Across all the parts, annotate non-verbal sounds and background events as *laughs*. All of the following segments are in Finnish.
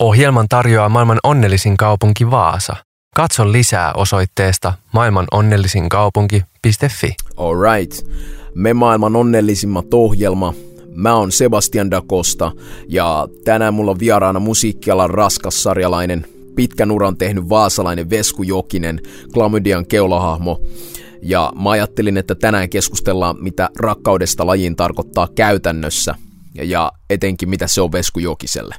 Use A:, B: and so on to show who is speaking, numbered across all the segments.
A: Ohjelman tarjoaa maailman onnellisin kaupunki Vaasa. Katso lisää osoitteesta maailmanonnellisinkaupunki.fi.
B: Alright. Me maailman onnellisimmat ohjelma. Mä oon Sebastian da Costa ja tänään mulla on vieraana musiikkialan raskassarjalainen, pitkän uran tehnyt vaasalainen Vesku Jokinen, Klamydian keulahahmo. Ja mä ajattelin, että tänään keskustellaan, mitä rakkaudesta lajiin tarkoittaa käytännössä ja etenkin mitä se on Vesku Jokiselle.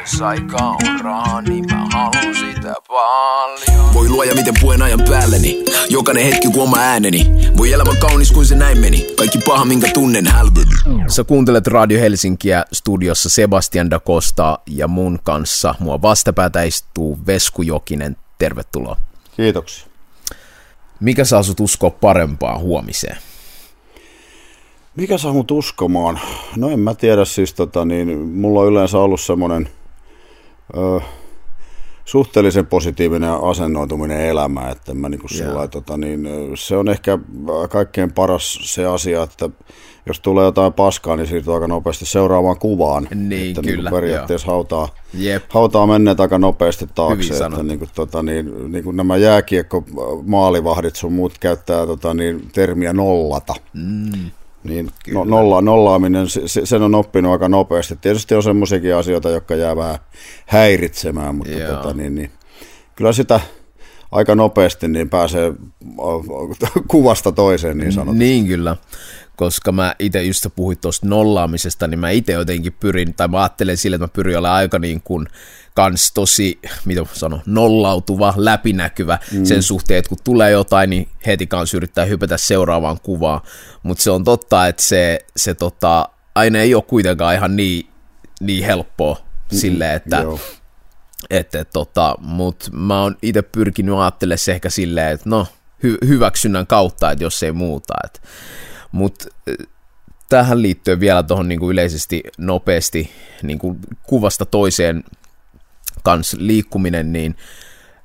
C: Jos aika on rahaa, niin mä haluan sitä paljon.
D: Voi luoja miten puen ajan päälleni Jokainen hetki kuin oma ääneni Voi elämä kaunis kuin se näin meni Kaikki paha minkä tunnen hälveni
B: Sä kuuntelet Radio Helsinkiä studiossa Sebastian da Costa ja mun kanssa mua vastapäätä istuu Vesku Jokinen. Tervetuloa.
E: Kiitoksia.
B: Mikä saa sut uskoa parempaa huomiseen?
E: Mikä saa mut uskomaan? No en mä tiedä siis, tota, niin, mulla on yleensä ollut semmoinen ö, suhteellisen positiivinen asennoituminen elämään, että mä niin sillä, tota, niin, se on ehkä kaikkein paras se asia, että jos tulee jotain paskaa, niin siirtyy aika nopeasti seuraavaan kuvaan.
B: Niin,
E: että
B: kyllä,
E: Niin periaatteessa hautaa,
B: Jep.
E: hautaa menneet aika nopeasti taakse.
B: Hyvin
E: että niin kuin, tota, niin, niin kuin nämä jääkiekko maalivahdit sun muut käyttää tota, niin, termiä nollata.
B: Mm,
E: Niin no, nolla, nollaaminen, se, se- sen on oppinut aika nopeasti. Tietysti on semmoisiakin asioita, jotka jää vähän häiritsemään, mutta
B: Joo.
E: tota, niin, niin, kyllä sitä aika nopeasti niin pääsee kuvasta toiseen niin sanotusti.
B: niin kyllä, koska mä itse just puhuit tuosta nollaamisesta, niin mä itse jotenkin pyrin, tai mä ajattelen sille, että mä pyrin olemaan aika niin kuin kans tosi, mitä mä sanon, nollautuva, läpinäkyvä mm. sen suhteen, että kun tulee jotain, niin heti kanssa yrittää hypätä seuraavaan kuvaan, mutta se on totta, että se, se tota, aina ei ole kuitenkaan ihan niin, niin helppoa silleen, että
E: Joo.
B: Että tota, mut mä oon itse pyrkinyt ajattelemaan se ehkä silleen, että no, hy- hyväksynnän kautta, että jos ei muuta. Et. Mut äh, tähän liittyen vielä tuohon niinku yleisesti nopeasti niinku kuvasta toiseen kans liikkuminen, niin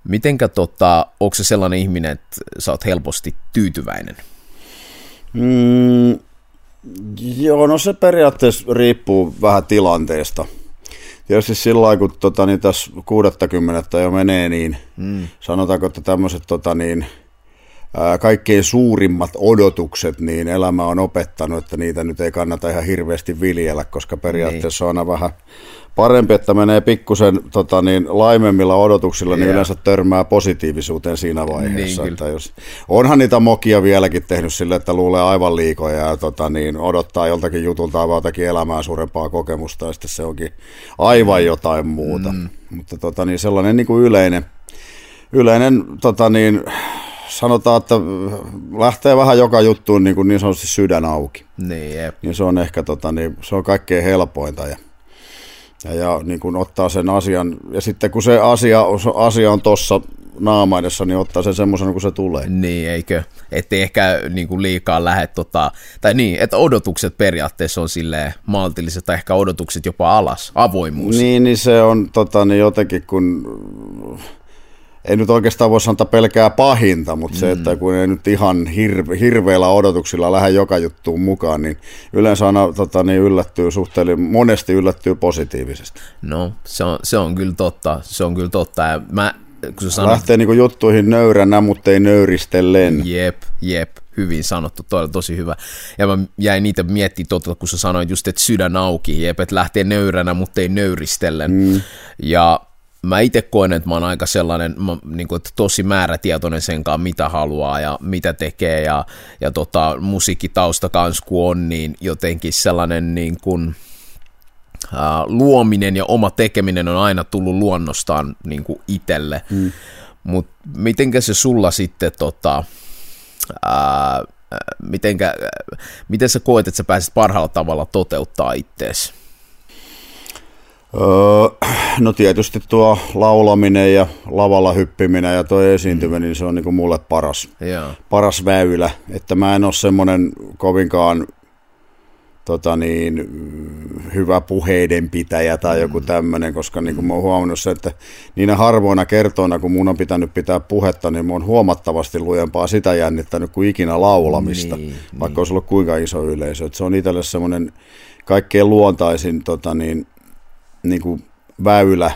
B: mitenkä tota, onko se sellainen ihminen, että sä oot helposti tyytyväinen?
E: Mm, joo, no se periaatteessa riippuu vähän tilanteesta. Tietysti sillä lailla, kun tota, niin tässä 60 jo menee, niin mm. sanotaanko, että tämmöiset tota, niin, ää, kaikkein suurimmat odotukset, niin elämä on opettanut, että niitä nyt ei kannata ihan hirveästi viljellä, koska periaatteessa on aina vähän parempi, että menee pikkusen tota, niin, laimemmilla odotuksilla, niin
B: Joo.
E: yleensä törmää positiivisuuteen siinä vaiheessa.
B: Niin,
E: että jos, onhan niitä mokia vieläkin tehnyt sille, että luulee aivan liikoja ja tota, niin, odottaa joltakin jutulta aivan jotakin elämää suurempaa kokemusta ja sitten se onkin aivan jotain muuta. Mm. Mutta tota, niin, sellainen niin kuin yleinen, yleinen tota, niin, sanotaan, että lähtee vähän joka juttuun niin, kuin niin sanotusti sydän auki.
B: Niin, jep.
E: Niin se on ehkä tota, niin, se on kaikkein helpointa ja, ja, ja niin kuin ottaa sen asian, ja sitten kun se asia, asia on tuossa naamaidessa, niin ottaa sen semmoisena kuin se tulee.
B: Niin, eikö? Ettei ehkä niin kuin liikaa lähde, tota, tai niin, että odotukset periaatteessa on silleen maltilliset, tai ehkä odotukset jopa alas, avoimuus.
E: Niin, niin se on tota, niin jotenkin, kun ei nyt oikeastaan voi sanoa pelkää pahinta, mutta mm. se, että kun ei nyt ihan hirve, hirveillä odotuksilla lähde joka juttuun mukaan, niin yleensä aina tota, niin yllättyy suhteellisen, monesti yllättyy positiivisesti.
B: No, se on, se on kyllä totta, se on kyllä totta. Ja mä, kun sä sanoit,
E: Lähtee niin juttuihin nöyränä, mutta ei nöyristellen.
B: Jep, jep, hyvin sanottu, toi oli tosi hyvä. Ja mä jäin niitä miettimään totta, kun sä sanoit just, että sydän auki, jep, että lähtee nöyränä, mutta ei nöyristellen. Mm. Ja mä itse koen, että mä oon aika sellainen, mä, niin kuin, että tosi määrätietoinen senkaan, mitä haluaa ja mitä tekee, ja, ja tota, musiikkitausta kans kun on, niin jotenkin sellainen niin kuin, ää, luominen ja oma tekeminen on aina tullut luonnostaan niin kuin itselle. Mm. Mutta mitenkä se sulla sitten, tota, ää, mitenkä, miten sä koet, että sä pääsit parhaalla tavalla toteuttaa ittees?
E: Öö, *clears throat* no tietysti tuo laulaminen ja lavalla hyppiminen ja tuo esiintyminen, niin se on niin kuin mulle paras,
B: Joo.
E: paras väylä. Että mä en ole semmoinen kovinkaan tota niin, hyvä puheiden pitäjä tai joku tämmöinen, koska niin kuin mä oon huomannut se, että niinä harvoina kertoina, kun mun on pitänyt pitää puhetta, niin mun on huomattavasti lujempaa sitä jännittänyt kuin ikinä laulamista,
B: Niin,
E: vaikka olisi ollut kuinka iso yleisö. Että se on itselle semmoinen kaikkein luontaisin tota, niin, niin kuin väylä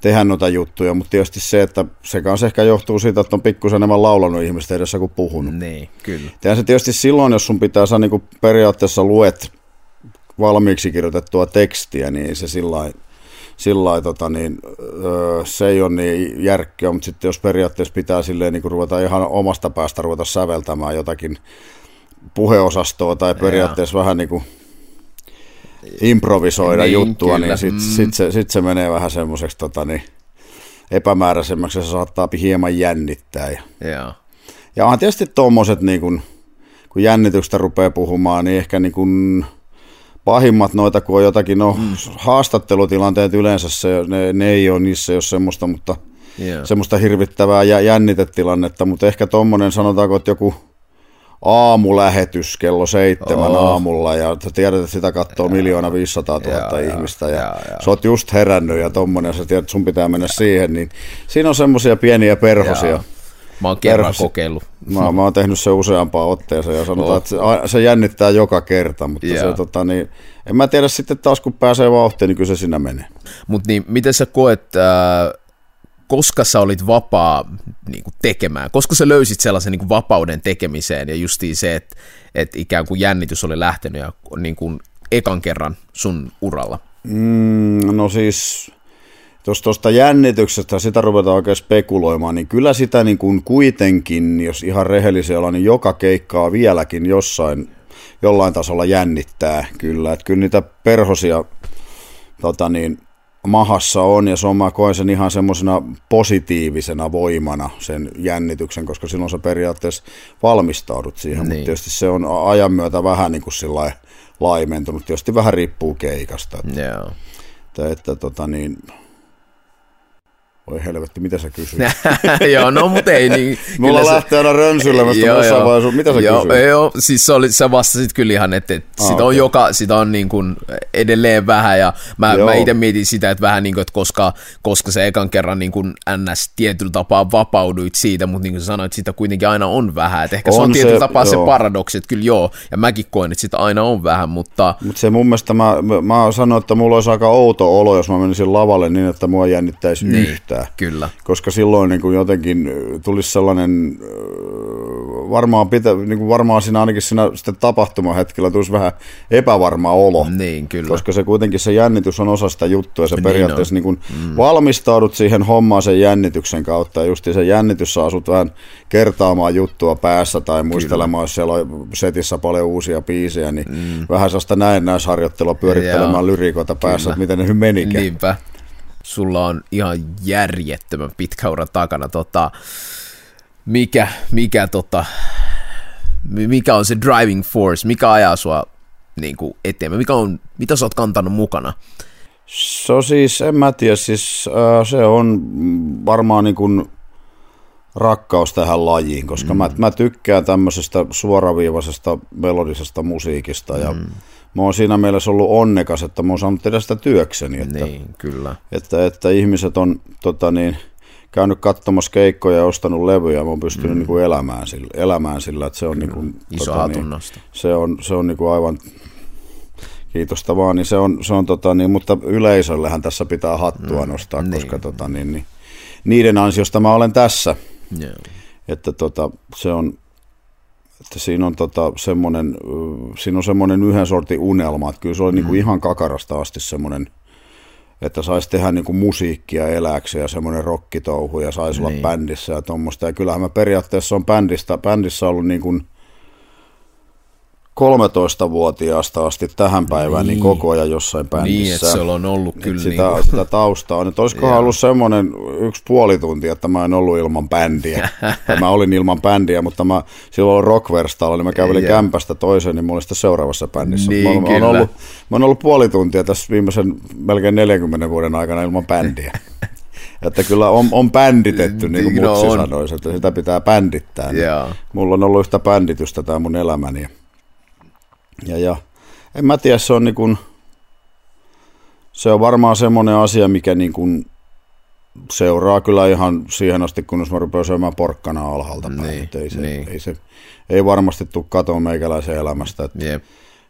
E: tehdä noita juttuja, mutta tietysti se, että se kanssa ehkä johtuu siitä, että on pikkusen enemmän laulanut ihmisten edessä kuin puhunut.
B: Niin, kyllä.
E: Ja se tietysti silloin, jos sun pitää sä niin periaatteessa luet valmiiksi kirjoitettua tekstiä, niin se sillä sillä tota, niin, se ei ole niin järkkyä, mutta sitten jos periaatteessa pitää silleen niin ruveta ihan omasta päästä ruveta säveltämään jotakin puheosastoa tai periaatteessa vähän niin kuin improvisoida
B: Niin,
E: juttua,
B: kyllä.
E: niin sitten
B: Mm.
E: sit se, sit se menee vähän semmoiseksi tota, niin, epämääräisemmäksi ja se saattaa hieman jännittää. Ja, ja onhan tietysti tuommoiset, niin kun, kun jännityksestä rupeaa puhumaan, niin ehkä niin kun pahimmat noita, kun on jotakin, no mm. haastattelutilanteet yleensä, se, ne, ne ei ole niissä, jos semmoista, mutta
B: Joo.
E: semmoista hirvittävää jännitetilannetta, mutta ehkä tuommoinen, sanotaanko, että joku aamulähetys kello seitsemän
B: Oh.
E: aamulla ja tiedät, että sitä katsoo miljoona 500 000
B: Joo, joo,
E: ihmistä ja,
B: joo, joo.
E: sä oot just herännyt ja tommonen ja sä tiedät, että sun pitää mennä siihen, niin siinä on semmoisia pieniä perhosia.
B: Joo. Mä oon kerran
E: Perhosi-
B: kokeillut.
E: Mä, mä oon tehnyt se useampaan otteeseen ja sanotaan,
B: Oh.
E: että se, a- se jännittää joka kerta, mutta se,
B: Joo.
E: tota, niin, en mä tiedä sitten taas kun pääsee vauhtiin, niin kyllä se siinä menee.
B: Mutta niin, miten sä koet, äh, koska sä olit vapaa niin kuin tekemään, koska sä löysit sellaisen niin kuin vapauden tekemiseen ja justiin se, että et ikään kuin jännitys oli lähtenyt ja niin kuin ekan kerran sun uralla.
E: Mm, no siis, tuosta jännityksestä sitä ruvetaan oikein spekuloimaan, niin kyllä sitä niin kuin kuitenkin, jos ihan rehellisiä ollaan, niin joka keikkaa vieläkin jossain, jollain tasolla jännittää kyllä. Että kyllä niitä perhosia tota niin, mahassa on ja se on, mä koen sen ihan semmoisena positiivisena voimana sen jännityksen, koska silloin sä periaatteessa valmistaudut siihen, niin. Mutta tietysti se on ajan myötä vähän niin kuin sillä laimentunut, tietysti vähän riippuu keikasta, että,
B: Joo.
E: että, että tota niin, voi helvetti, mitä sä kysyt? *laughs*
B: joo, no mut ei niin. *laughs*
E: Mulla
B: se-
E: lähtee aina rönsyilemästä
B: Joo,
E: jossain vaiheessa, mitä sä
B: joo,
E: kysyt?
B: Joo, siis se oli, sä vastasit kyllä ihan, että, että
E: Ah,
B: sitä on
E: okei.
B: joka, sitä on niin kuin edelleen vähän ja mä,
E: Joo.
B: mä itse mietin sitä, että vähän niin kuin, että koska, koska se ekan kerran niin kuin NS tietyllä tapaa vapauduit siitä, mutta niin kuin sä sanoit, sitä kuitenkin aina on vähän, että ehkä se
E: On
B: on tietyllä
E: se,
B: tapaa se
E: joo.
B: paradoksi, että kyllä joo, ja mäkin koen, että sitä aina on vähän, mutta
E: Mutta se mun mielestä, mä, mä sanoin, että mulla olisi aika outo olo, jos mä menisin lavalle niin, että mua jännittäisi niin. yhtään.
B: Kyllä.
E: Koska silloin niin kuin jotenkin tulisi sellainen, varmaan, pitä, niin kuin varmaan siinä ainakin siinä sitten tapahtumahetkellä tulisi vähän epävarma olo.
B: Niin, kyllä.
E: Koska se kuitenkin se jännitys on osa sitä juttua ja se
B: Niin
E: periaatteessa niin kuin mm. valmistaudut siihen hommaan sen jännityksen kautta ja just se jännitys saa sut vähän kertaamaan juttua päässä tai muistelemaan, jos siellä on setissä paljon uusia biisejä, niin mm. vähän sellaista näennäisharjoittelua pyörittelemään
B: Joo.
E: lyrikoita päässä,
B: Kyllä.
E: että miten ne menikään.
B: Niinpä. Sulla on ihan järjettömän pitkä ura takana. Tota, mikä, mikä, tota, mi- mikä on se driving force? Mikä ajaa sua niin kuin eteenpäin? Mikä on, mitä sä oot kantanut mukana?
E: Se on siis, en mä tiedä, siis äh, se on varmaan niin kuin rakkaus tähän lajiin, koska mm. mä, mä tykkään tämmöisestä suoraviivaisesta melodisesta musiikista ja mm. Mä oon siinä mielessä ollut onnekas, että mä oon saanut tehdä sitä työkseni, että,
B: Niin, kyllä.
E: että, että ihmiset on tota niin, käynyt katsomassa keikkoja ja ostanut levyjä ja mä oon pystynyt mm. niin kuin elämään, sillä, elämään sillä, että se on, niin kuin,
B: Iso
E: tota, niin, se on, se on niin kuin aivan kiitosta vaan, niin se on, se on tota, niin, mutta yleisöllähän tässä pitää hattua mm, nostaa,
B: niin.
E: koska tota, niin, niin, niiden ansiosta mä olen tässä,
B: Joo.
E: että tota, se on, että siinä on tota, semmoinen, siinä on semmoinen yhden sortin unelma, että kyllä se oli mm. niin kuin ihan kakarasta asti semmoinen, että saisi tehdä niin kuin musiikkia eläkseen ja semmoinen rockitouhu ja saisi niin. olla bändissä ja tuommoista. Ja kyllähän mä periaatteessa on bändistä, bändissä ollut niin kuin 13-vuotiaasta asti tähän päivään niin,
B: Niin.
E: koko ajan jossain bändissä.
B: Niin, että sulla on ollut
E: Et
B: kyllä
E: sitä,
B: niin
E: sitä taustaa. Nyt olisikohan ollut semmoinen yksi puoli tuntia, että mä en ollut ilman bändiä. Ja mä olin ilman bändiä, mutta mä silloin Rockverstalla, niin mä kävelin
B: Joo.
E: kämpästä toiseen, niin mä olin sitten seuraavassa bändissä.
B: Niin,
E: mä, olen- mä, olen ollut, mä olen ollut puoli tuntia tässä viimeisen melkein 40 vuoden aikana ilman bändiä. *laughs* Että kyllä on, on bänditetty, niin kuin
B: No
E: Mutsi
B: on.
E: sanoisi, että sitä pitää bändittää. Niin. Mulla on ollut yhtä bänditystä tämä mun elämäni. Ja, ja en mä tiedä, se on niin kuin, se on varmaan semmoinen asia, mikä niin kuin seuraa kyllä ihan siihen asti, kunnes mä rupean syömään porkkana alhaalta päin.
B: Niin,
E: ei, se,
B: niin.
E: ei, se, ei varmasti tule katoa meikäläisen elämästä. Et
B: Jep.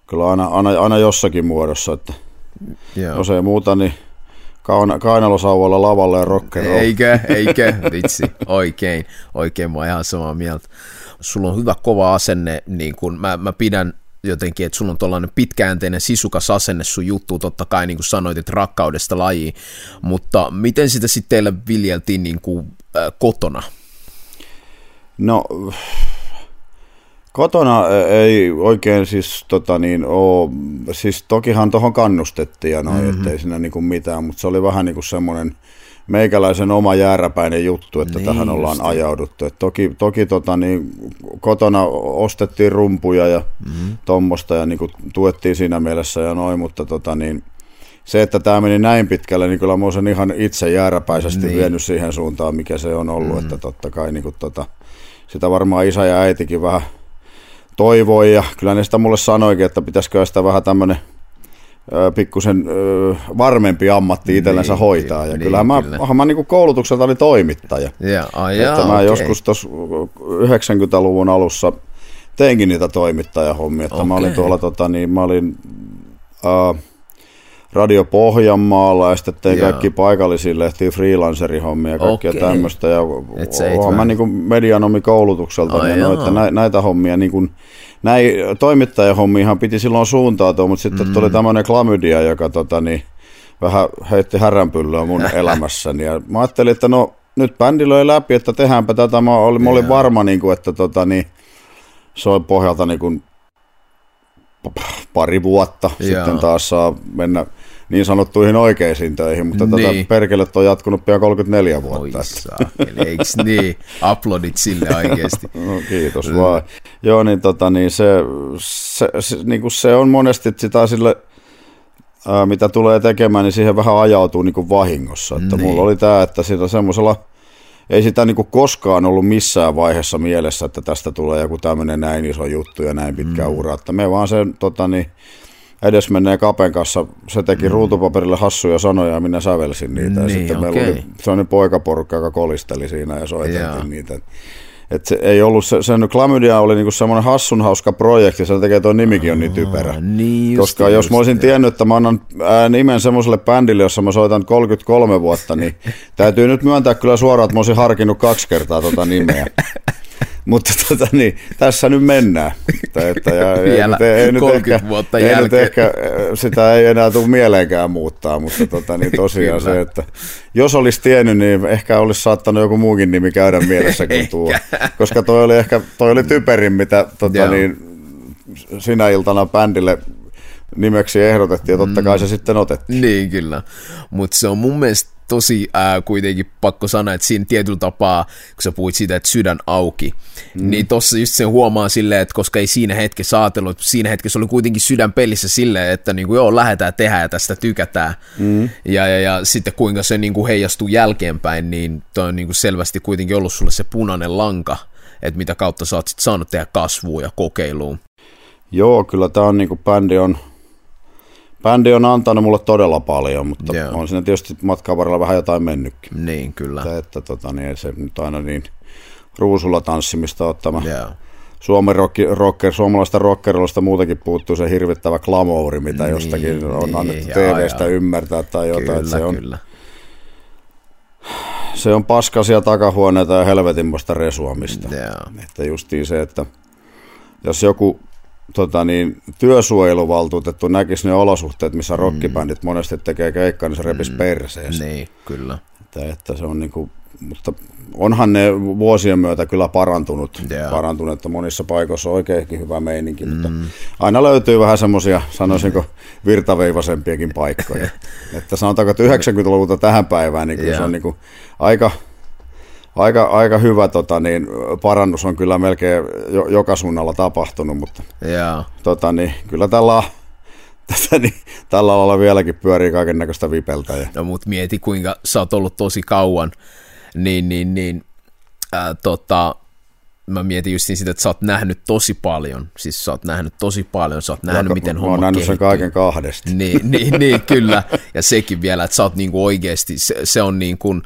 E: kyllä aina, aina, aina jossakin muodossa, että
B: Joo.
E: jos ei muuta, niin kainalosauvalla lavalle ja rockero.
B: Eikö, eikö, vitsi, oikein, oikein, mä oon ihan samaa mieltä. Sulla on hyvä kova asenne, niin kun mä, mä pidän jotenkin, että sulla on tuollainen pitkäänteinen sisukas asenne sun juttu, totta kai niin kuin sanoit, että rakkaudesta lajiin, mutta miten sitä sitten teillä viljeltiin niin kuin, äh, kotona?
E: No, kotona ei oikein siis tota niin, oo, siis tokihan tuohon kannustettiin ja noin, mm-hmm. ettei siinä niinku mitään, mutta se oli vähän niinku semmoinen meikäläisen oma jääräpäinen juttu, että
B: Niin
E: niin tähän ollaan
B: justi.
E: ajauduttu. Et toki toki tota niin, kotona ostettiin rumpuja ja mm-hmm. tommosta ja niinku tuettiin siinä mielessä ja noin, mutta tota niin, se, että tämä meni näin pitkälle, niin kyllä mä oon sen ihan itse jääräpäisesti
B: Niin.
E: niin. vienyt siihen suuntaan, mikä se on ollut, mm. että totta kai niin kuin, tota, sitä varmaan isä ja äitikin vähän toivoi ja kyllä ne sitä mulle sanoikin, että pitäisikö sitä vähän tämmöinen pikkusen varmempi ammatti itsellensä
B: Niin,
E: hoitaa. Ja
B: niin,
E: kyllähän mä,
B: kyllä.
E: kyllä. mä niin koulutukselta oli toimittaja.
B: Ja, ai
E: että
B: jaa,
E: mä
B: okei.
E: joskus tuossa 90-luvun alussa teinkin niitä toimittajahommia. Että mä olin tuolla, tota, niin, mä olin äh, Radio Pohjanmaalla ja sitten tein
B: Joo.
E: kaikki paikallisiin lehtiin freelancerihommia ja kaikkia
B: Okei.
E: tämmöistä. Ja
B: Et
E: mä
B: vähän-
E: niin kuin medianomi koulutukselta,
B: Ai
E: niin noita, nä, näitä hommia niin kuin, näin toimittajahommiinhan piti silloin suuntautua, mutta sitten mm. tuli tämmöinen klamydia, joka tota, niin, vähän heitti häränpyllyä mun *laughs* elämässäni. Ja mä ajattelin, että no nyt bändi löi läpi, että tehdäänpä tätä. Mä olin, mä olin varma, niin kuin, että tota, niin, se on pohjalta niin kuin, pari vuotta.
B: Joo.
E: Sitten taas saa mennä niin sanottuihin oikeisiin töihin, mutta
B: Niin.
E: tätä perkelet on jatkunut pian 34 vuotta.
B: Oi eiks niin? *laughs* Aplodit sille oikeesti. *laughs*
E: No, kiitos vaan. Joo, niin, tota, niin se, se, se, niin kuin se on monesti sitä sille, ää, mitä tulee tekemään, niin siihen vähän ajautuu niin kuin vahingossa. Että
B: Niin.
E: Mulla oli tämä, että sillä semmoisella, ei sitä niin kuin koskaan ollut missään vaiheessa mielessä, että tästä tulee joku tämmöinen näin iso juttu ja näin pitkä mm. ura. Että me vaan sen tota, niin, edesmenneen Kapen kanssa, se teki mm. ruutupaperille hassuja sanoja ja minä sävelsin niitä. ja
B: Niin,
E: sitten meillä
B: okei.
E: oli sellainen poikaporukka, joka kolisteli siinä ja soiteltiin niitä. Et se ei ollut, se, sen Klamydia oli niinku semmoinen hassun hauska projekti, sen takia tuo nimikin on niin typerä.
B: Niin
E: Koska jos mä olisin tiennyt, että mä annan ää, nimen semmoiselle bändille, jossa mä soitan 33 vuotta, niin *laughs* täytyy nyt myöntää kyllä suoraan, että mä olisin harkinnut kaksi kertaa tota nimeä. *laughs* Mutta tota, niin, tässä nyt mennään. Että, että, ja, ei
B: Vielä
E: ei nyt
B: 30
E: ehkä,
B: vuotta
E: ei nyt
B: jälkeen.
E: ehkä, sitä ei enää tule mieleenkään muuttaa, mutta tota, niin tosiaan se, että jos olisi tiennyt, niin ehkä olisi saattanut joku muukin nimi käydä mielessä kuin *laughs* tuo. Koska toi oli ehkä toi oli typerin, mitä tota, niin, sinä iltana bändille nimeksi ehdotettiin, ja totta kai se sitten otettiin.
B: Niin kyllä, mutta se on mun mielestä tosi ää, kuitenkin pakko sanoa, että siinä tietyllä tapaa, kun sä puhuit siitä, että sydän auki, mm. niin tossa just sen huomaa silleen, että koska ei siinä hetkessä ajatellut, siinä hetkessä oli kuitenkin sydän pelissä silleen, että niinku, joo, lähdetään tehdä ja tästä tykätään. Mm. Ja, ja, ja sitten kuinka se niinku heijastuu jälkeenpäin, niin toi on niinku selvästi kuitenkin ollut sulle se punainen lanka, että mitä kautta sä oot sit saanut tehdä kasvua ja kokeiluun.
E: Joo, kyllä tämä on niinku bändi on, bändi on antanut mulle todella paljon, mutta
B: Joo.
E: on siinä tietysti matkan varrella vähän jotain mennytkin.
B: Niin, kyllä.
E: Että, että tota, niin ei se nyt aina niin ruusulla tanssimista ole tämä
B: Joo.
E: Suomen rocki, rocker, suomalaista rockeroista muutenkin puuttuu se hirvittävä glamouri, mitä
B: Niin,
E: jostakin on
B: niin,
E: annettu TVstä ymmärtää tai jotain.
B: Kyllä,
E: se, on,
B: kyllä.
E: se on paskasia takahuoneita ja helvetinmoista resuamista. Että justiin se, että jos joku tota niin, työsuojeluvaltuutettu näkisi ne olosuhteet, missä rockibändit monesti tekee keikkaa, niin se repisi mm. perseestä.
B: Niin, kyllä.
E: Että, että se on niinku, mutta onhan ne vuosien myötä kyllä parantunut,
B: Joo.
E: parantunut että monissa paikoissa on oikeinkin hyvä meininki, mm. mutta aina löytyy vähän semmoisia, sanoisinko, virtaveivasempiakin paikkoja. *laughs* että sanotaanko, että 90-luvulta tähän päivään, niin kyllä se on niinku aika, aika, aika hyvä tota, niin, parannus on kyllä melkein jo, joka suunnalla tapahtunut, mutta
B: Joo.
E: tota, niin, kyllä tällä, *laughs* tätä, niin, tällä alalla vieläkin pyörii kaiken näköistä vipeltä. Ja,
B: No mut mieti kuinka sä oot ollut tosi kauan, niin, niin, niin ää, tota, mä mietin just sitä, että sä oot nähnyt tosi paljon, siis sä oot nähnyt tosi paljon, sä oot nähnyt
E: Vaikka
B: miten
E: mä
B: homma
E: oon nähnyt sen
B: kehittyy.
E: kaiken kahdesti.
B: Niin, niin, niin, *laughs* kyllä. Ja sekin vielä, että sä oot niinku oikeasti, se, se on niin kuin,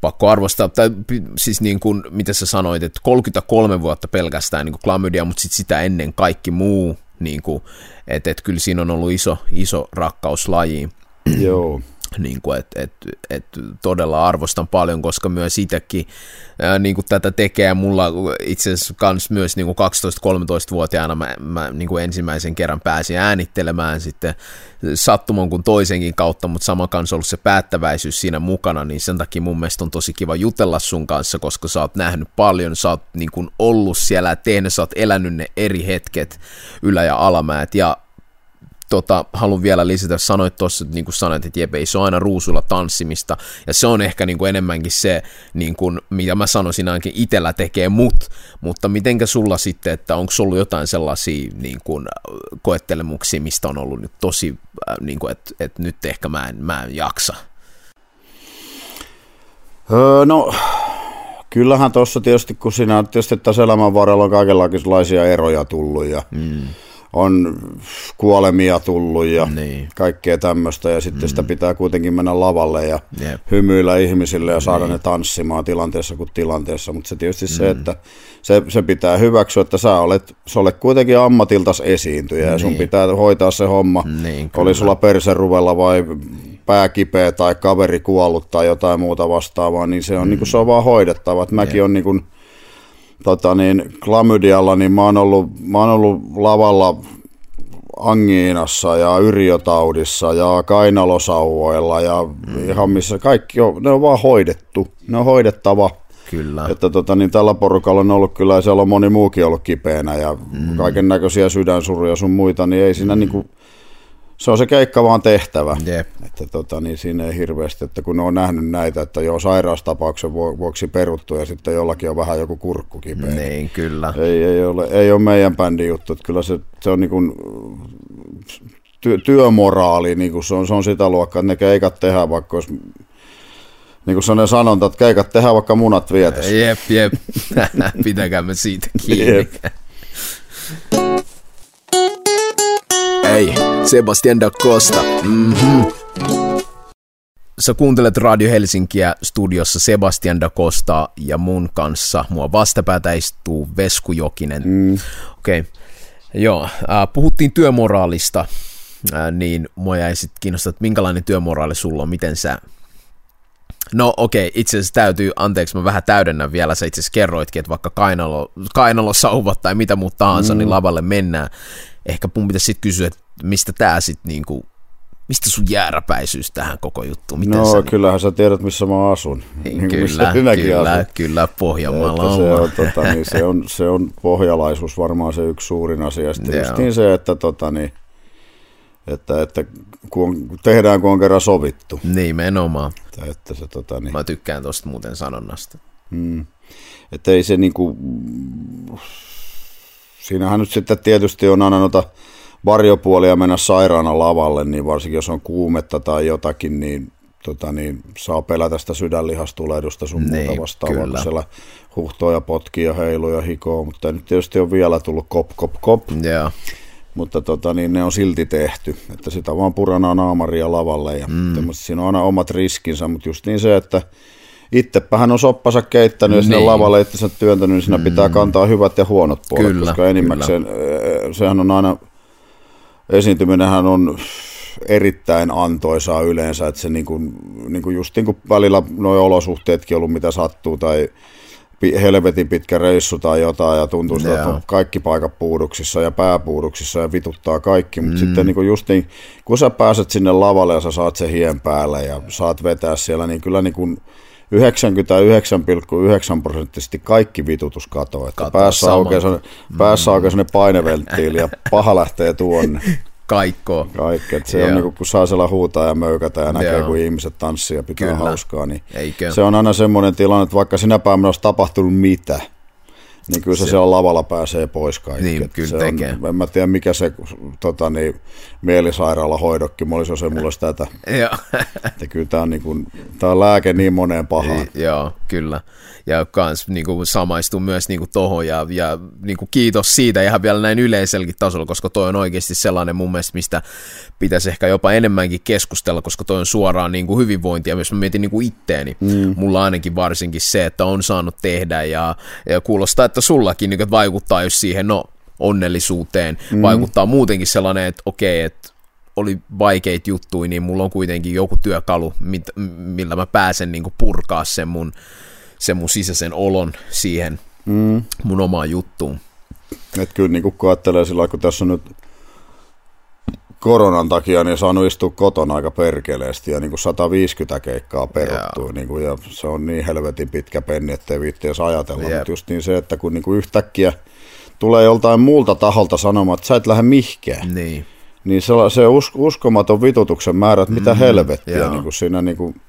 B: pakko arvostaa, tai siis niin kuin, mitä sä sanoit, että 33 vuotta pelkästään niin kuin klamydia, mutta sit sitä ennen kaikki muu, niin kuin, että et kyllä siinä on ollut iso, iso rakkaus lajiin.
E: Joo.
B: Niin kuin, et, et, et todella arvostan paljon, koska myös itsekin ää, niin kuin tätä tekee. Mulla itse asiassa kans myös niin kuin 12-13-vuotiaana mä, mä niin kuin ensimmäisen kerran pääsin äänittelemään sitten sattuman kuin toisenkin kautta, mutta sama kanssa ollut se päättäväisyys siinä mukana, niin sen takia mun mielestä on tosi kiva jutella sun kanssa, koska sä oot nähnyt paljon, sä oot niin kuin ollut siellä ja tehnyt, sä oot elänyt ne eri hetket, ylä- ja alamäet, ja tota, haluan vielä lisätä, sanoit tuossa, niin kuin sanoit, että Jeppe, ei se on aina ruusulla tanssimista, ja se on ehkä niin kuin enemmänkin se, niin kuin, mitä mä sanoisin ainakin itellä tekee mut, mutta mitenkä sulla sitten, että onko ollut jotain sellaisia niin kuin, koettelemuksia, mistä on ollut nyt tosi, äh, niin kuin, että, että nyt ehkä mä en, mä en jaksa?
E: Öö, no, kyllähän tuossa tietysti, kun siinä tietysti tässä elämän varrella on kaikenlaisia eroja tullut ja mm on kuolemia tullut ja niin. kaikkea tämmöistä, ja sitten mm. sitä pitää kuitenkin mennä lavalle ja yep. hymyillä ihmisille ja saada niin. ne tanssimaan tilanteessa kuin tilanteessa, mutta se tietysti mm. se, että se, se pitää hyväksyä, että sä olet, sä olet kuitenkin ammatiltas esiintyjä niin. ja sun niin. pitää hoitaa se homma, niin, oli sulla perseruvella vai pääkipeä tai kaveri kuollut tai jotain muuta vastaavaa, niin se on, mm. niin kuin, se on vaan hoidettava, että mäkin yep. on niin kuin, tota niin, klamydialla, niin mä oon, ollut, mä oon ollut lavalla angiinassa ja yrjötaudissa ja kainalosauvoilla ja mm. ihan missä kaikki on, ne on vaan hoidettu, ne on hoidettava.
B: Kyllä.
E: Että tota, niin tällä porukalla on ollut kyllä, ja siellä on moni muukin ollut kipeänä ja mm. kaiken näköisiä sydänsuruja sun muita, niin ei siinä mm. niinku, se on se keikka vaan tehtävä.
B: Yep.
E: Että tota, niin siinä ei hirveästi, että kun on nähnyt näitä, että joo sairaustapauksen vuoksi peruttu ja sitten jollakin on vähän joku kurkku kipeä.
B: Niin, kyllä.
E: Ei, ei, ole, ei ole meidän bändin juttu, että kyllä se, se on niin kuin ty, työmoraali, niin kuin se, on, se on sitä luokkaa, että ne keikat tehdään vaikka olisi niin kuin sellainen sanonta, että keikat tehdään vaikka munat vietässä.
B: Jep, jep. *laughs* Pitäkäämme siitä kiinni. Jep. *laughs*
D: Ei, Sebastian da Costa. Mm-hmm.
B: Sä kuuntelet Radio Helsinkiä studiossa Sebastian da Costa ja mun kanssa. Mua vastapäätä istuu Vesku Jokinen. Mm. Okei, okay. joo. Äh, puhuttiin työmoraalista, äh, niin mua jäi sitten kiinnostaa, että minkälainen työmoraali sulla on, miten sä No okei, okay, itse asiassa täytyy, anteeksi mä vähän täydennän vielä, sä itse asiassa kerroitkin, että vaikka kainalo, kainalosauvat tai mitä muuta tahansa, niin mm. niin lavalle mennään. Ehkä mun pitäisi sitten kysyä, että mistä tää sitten niinku, mistä sun jääräpäisyys tähän koko juttuun? Miten
E: no
B: sä,
E: kyllähän sä tiedät, missä mä asun.
B: Niin, kyllä, kyllä, asun. kyllä, Pohjanmaalla on.
E: Se on, tota, niin, se, on, se on pohjalaisuus varmaan se yksi suurin asia. Sitten just niin se, että tota, niin, että, että kun on, tehdään, kun on kerran sovittu.
B: Nimenomaan.
E: Että, että se, tota, niin.
B: Mä tykkään tuosta muuten sanonnasta.
E: Mm. Että ei se niinku, siinähän nyt sitten tietysti on aina noita varjopuolia mennä sairaana lavalle, niin varsinkin jos on kuumetta tai jotakin, niin, tota, niin saa pelätä sitä sydänlihastulehdusta sun niin, muuta vastaavaa, kun siellä huhtoo ja potkii ja heiluu ja hikoo, mutta nyt tietysti on vielä tullut kop, kop, kop.
B: Yeah
E: mutta tota, niin ne on silti tehty, että sitä vaan puranaa naamaria lavalle ja mm. siinä on aina omat riskinsä, mutta just niin se, että itsepähän on soppansa keittänyt ja sinne niin. lavalle itsensä työntänyt, niin siinä mm. pitää kantaa hyvät ja huonot puolet, kyllä, koska enimmäkseen kyllä. sehän on aina, esiintyminenhän on erittäin antoisaa yleensä, että se niin kuin, niin kuin just niin kuin välillä nuo olosuhteetkin ollut mitä sattuu tai helvetin pitkä reissu tai jotain ja tuntuu että on kaikki paikat puuduksissa ja pääpuuduksissa ja vituttaa kaikki, mutta mm. sitten niin just niin, kun sä pääset sinne lavalle ja sä saat sen hien päälle ja saat vetää siellä, niin kyllä niin kuin 99,9 prosenttisesti kaikki vitutus katoaa. Että päässä, aukeaa, päässä aukeaa sellainen painevelttiili ja paha lähtee tuonne. *laughs*
B: Kaikko.
E: Kaikki. Että se Joo. on niin kuin, kun saa siellä huutaa ja möykätä ja näkee, Joo. kun ihmiset tanssii ja pitää Kyllä. hauskaa, niin
B: Eikö?
E: se on aina semmoinen tilanne, että vaikka sinä päivänä olisi tapahtunut mitä, niin kyllä se, se siellä lavalla pääsee pois kaikki.
B: Niin, kyllä
E: se
B: tekee.
E: On, en mä tiedä, mikä se tota, niin, mielisairaalahoidokki, mä olisi se mulle tätä.
B: Joo.
E: että kyllä tämä on, niin kuin, tämä on lääke niin moneen pahaan.
B: Joo, kyllä ja kans niin kuin, samaistun myös niin kuin, tohon ja, ja niin kuin, kiitos siitä ihan vielä näin yleiselläkin tasolla, koska toi on oikeasti sellainen mun mielestä, mistä pitäisi ehkä jopa enemmänkin keskustella, koska toi on suoraan niin kuin, hyvinvointia, jos mä mietin niin kuin itteeni, mm. mulla ainakin varsinkin se, että on saanut tehdä ja, ja kuulostaa, että sullakin niin vaikuttaa just siihen, no onnellisuuteen. Mm. Vaikuttaa muutenkin sellainen, että okei, että oli vaikeita juttuja, niin mulla on kuitenkin joku työkalu, mit, millä mä pääsen niin purkaa sen mun, sen mun sisäisen olon siihen mm. mun omaan juttuun.
E: Et kyllä niin kun ajattelee sillä kun tässä on nyt koronan takia niin saanut istua kotona aika perkeleesti ja niin kuin 150 keikkaa peruttuu niin kuin, ja se on niin helvetin pitkä penni, ettei viitti edes ajatella, yep. mutta just niin se, että kun niin kuin yhtäkkiä tulee joltain muulta taholta sanomaan, että sä et lähde mihkään,
B: niin,
E: niin se, se us, uskomaton vitutuksen määrä, että mitä mm, helvettiä niin kuin siinä niin kuin,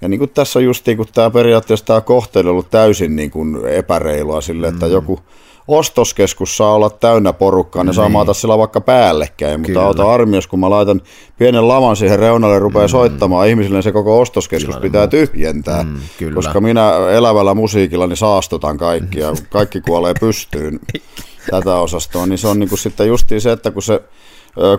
E: ja niin kuin tässä just niin kuin tämä periaatteessa tämä kohtelu on ollut täysin niin kuin epäreilua sille, että mm. joku ostoskeskus saa olla täynnä porukkaa, ne niin. saa maata sillä vaikka päällekkäin, mutta Kyllä. auta armios, kun mä laitan pienen lavan siihen reunalle, rupeaa mm. soittamaan ihmisille, niin se koko ostoskeskus Kyllä, pitää tyhjentää, mm, kyllä. koska minä elävällä musiikilla niin saastutan kaikki ja kaikki kuolee pystyyn *laughs* tätä osastoa, niin se on niin kuin sitten justiin se, että kun se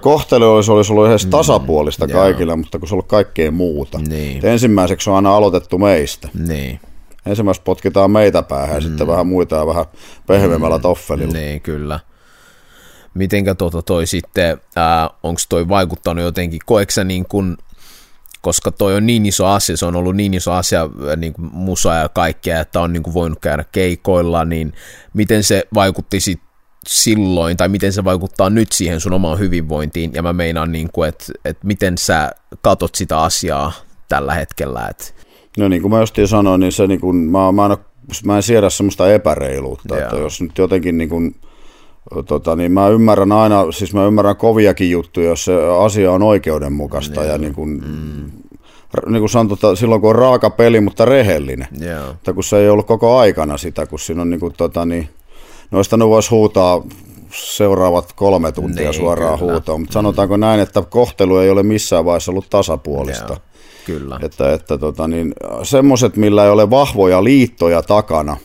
E: kohtelu olisi, olisi ollut edes mm, tasapuolista mm, kaikille, mutta kun se on ollut kaikkea muuta. Niin. Ensimmäiseksi on aina aloitettu meistä.
B: Niin
E: ensimmäistä potkitaan meitä päähän ja mm. sitten vähän muita ja vähän pehmeämmällä mm. toffelilla.
B: Niin, kyllä. Mitenkä tuota toi sitten, onko toi vaikuttanut jotenkin, koeksä niin kuin, koska toi on niin iso asia, se on ollut niin iso asia niin kuin musa ja kaikkea, että on niin kuin voinut käydä keikoilla, niin miten se vaikutti sit silloin, tai miten se vaikuttaa nyt siihen sun omaan hyvinvointiin, ja mä meinaan, niin kuin, että, että miten sä katot sitä asiaa tällä hetkellä, että
E: No niin kuin mä just sanoin, niin se niin kuin, mä, mä, en, mä en siedä semmoista epäreiluutta, yeah. että jos nyt jotenkin niin kuin, tota, niin mä ymmärrän aina, siis mä ymmärrän koviakin juttuja, jos se asia on oikeudenmukaista yeah. ja niin kuin, mm. niin kuin sanotaan, silloin kun on raaka peli, mutta rehellinen.
B: Yeah.
E: Mutta kun se ei ollut koko aikana sitä, kun siinä on niin kuin, tota, niin, noista nyt voisi huutaa seuraavat kolme tuntia niin, suoraan huutoa, mutta mm. sanotaanko näin, että kohtelu ei ole missään vaiheessa ollut tasapuolista. Yeah.
B: Kyllä.
E: Että, että tota, niin, semmoiset, millä ei ole vahvoja liittoja takana,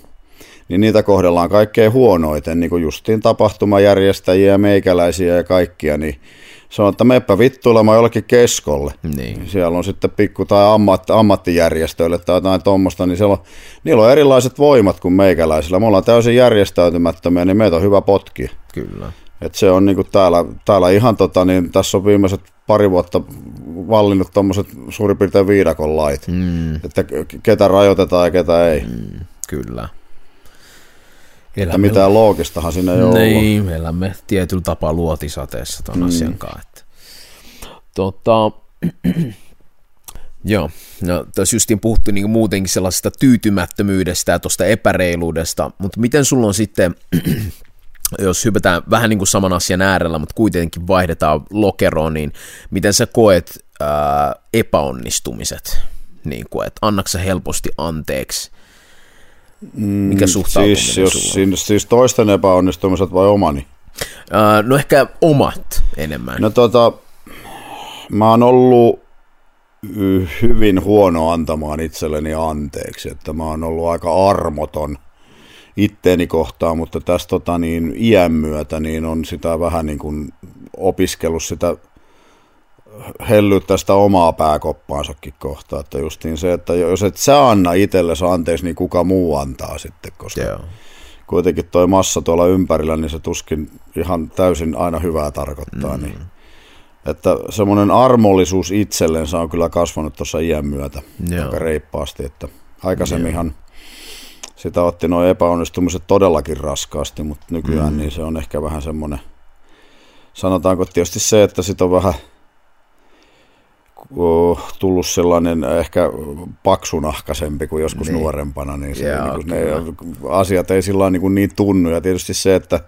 E: niin niitä kohdellaan kaikkein huonoiten, niin kuin justiin tapahtumajärjestäjiä, meikäläisiä ja kaikkia, niin se on, että meppä vittuilemaan jollekin keskolle.
B: Niin.
E: Siellä on sitten pikku tai ammat, ammattijärjestöille tai jotain tuommoista, niin siellä on, niillä on erilaiset voimat kuin meikäläisillä. Me ollaan täysin järjestäytymättömiä, niin meitä on hyvä potki.
B: Kyllä.
E: Et se on niinku täällä, täällä ihan tota, niin tässä on viimeiset pari vuotta vallinnut tuommoiset suurin piirtein viidakon lait, mm. että ketä rajoitetaan ja ketä ei. Mm,
B: kyllä.
E: Elämme... Että mitään loogistahan siinä ei ole
B: Niin, me elämme tietyllä tapaa luotisateessa tuon mm. asian kanssa. Että. Tota, *clears throat* Joo, no tässä justiin puhuttu niin muutenkin sellaisesta tyytymättömyydestä ja tuosta epäreiluudesta, mutta miten sulla on sitten *clears throat* jos hypätään vähän niin kuin saman asian äärellä, mutta kuitenkin vaihdetaan lokeroon, niin miten sä koet ää, epäonnistumiset? Niin kuin, että annaksa helposti anteeksi? Mikä mm, suhtautuminen
E: siis, jos, siis, siis toisten epäonnistumiset vai omani?
B: Ää, no ehkä omat enemmän.
E: No tota, mä oon ollut hyvin huono antamaan itselleni anteeksi, että mä oon ollut aika armoton – itteeni kohtaan, mutta tässä tota, niin, iän myötä niin on sitä vähän niin kuin opiskellut sitä hellyttää sitä omaa pääkoppaansakin kohtaan, että justiin se, että jos et sä anna itsellesi anteeksi, niin kuka muu antaa sitten, koska Joo. kuitenkin toi massa tuolla ympärillä, niin se tuskin ihan täysin aina hyvää tarkoittaa, mm. niin että semmoinen armollisuus itsellensä on kyllä kasvanut tuossa iän myötä Joo. aika reippaasti, että aikaisemminhan Joo sitä otti nuo epäonnistumiset todellakin raskaasti, mutta nykyään mm. niin se on ehkä vähän semmoinen, sanotaanko tietysti se, että sit on vähän tullut sellainen ehkä paksunahkaisempi kuin joskus niin. nuorempana, niin, se, Jaa, niin ne asiat ei sillä niin, niin tunnu. Ja tietysti se, että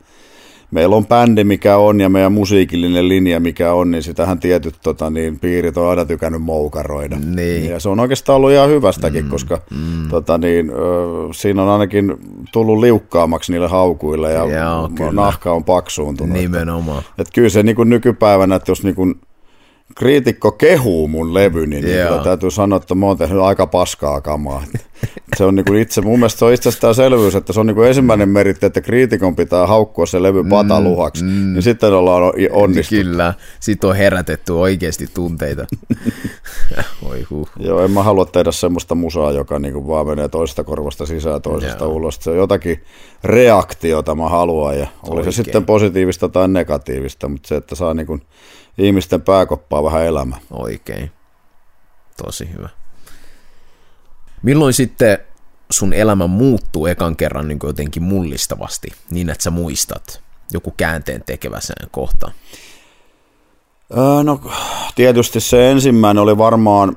E: meillä on bändi mikä on ja meidän musiikillinen linja mikä on, niin sitähän tietyt tota, niin, piirit on aina tykännyt moukaroida.
B: Niin.
E: Ja se on oikeastaan ollut ihan hyvästäkin, mm, koska mm. Tota, niin, ö, siinä on ainakin tullut liukkaammaksi niille haukuille ja Joo, nahka on paksuuntunut.
B: Nimenomaan.
E: Että, että kyllä se niin kuin nykypäivänä, että jos niin kuin, kriitikko kehuu mun levy, niin, niin täytyy sanoa, että mä oon tehnyt aika paskaa kamaa. Se on niin itse, mun mielestä se on itsestään selvyys, että se on niin ensimmäinen meritti, että kriitikon pitää haukkua se levy pataluhaksi, mm, mm. niin sitten ollaan onnistuttu.
B: Kyllä, sitten on herätetty oikeasti tunteita. *laughs* Oi huh.
E: Joo, en mä halua tehdä semmoista musaa, joka niinku vaan menee toisesta korvasta sisään toisesta
B: Joo.
E: ulos. Se on jotakin reaktiota mä haluan ja oli se
B: Oikein.
E: sitten positiivista tai negatiivista, mutta se, että saa niinku ihmisten pääkoppaa vähän elämä.
B: Oikein. Tosi hyvä. Milloin sitten sun elämä muuttuu ekan kerran niin jotenkin mullistavasti, niin että sä muistat joku käänteen tekevä sen kohta?
E: Öö, no tietysti se ensimmäinen oli varmaan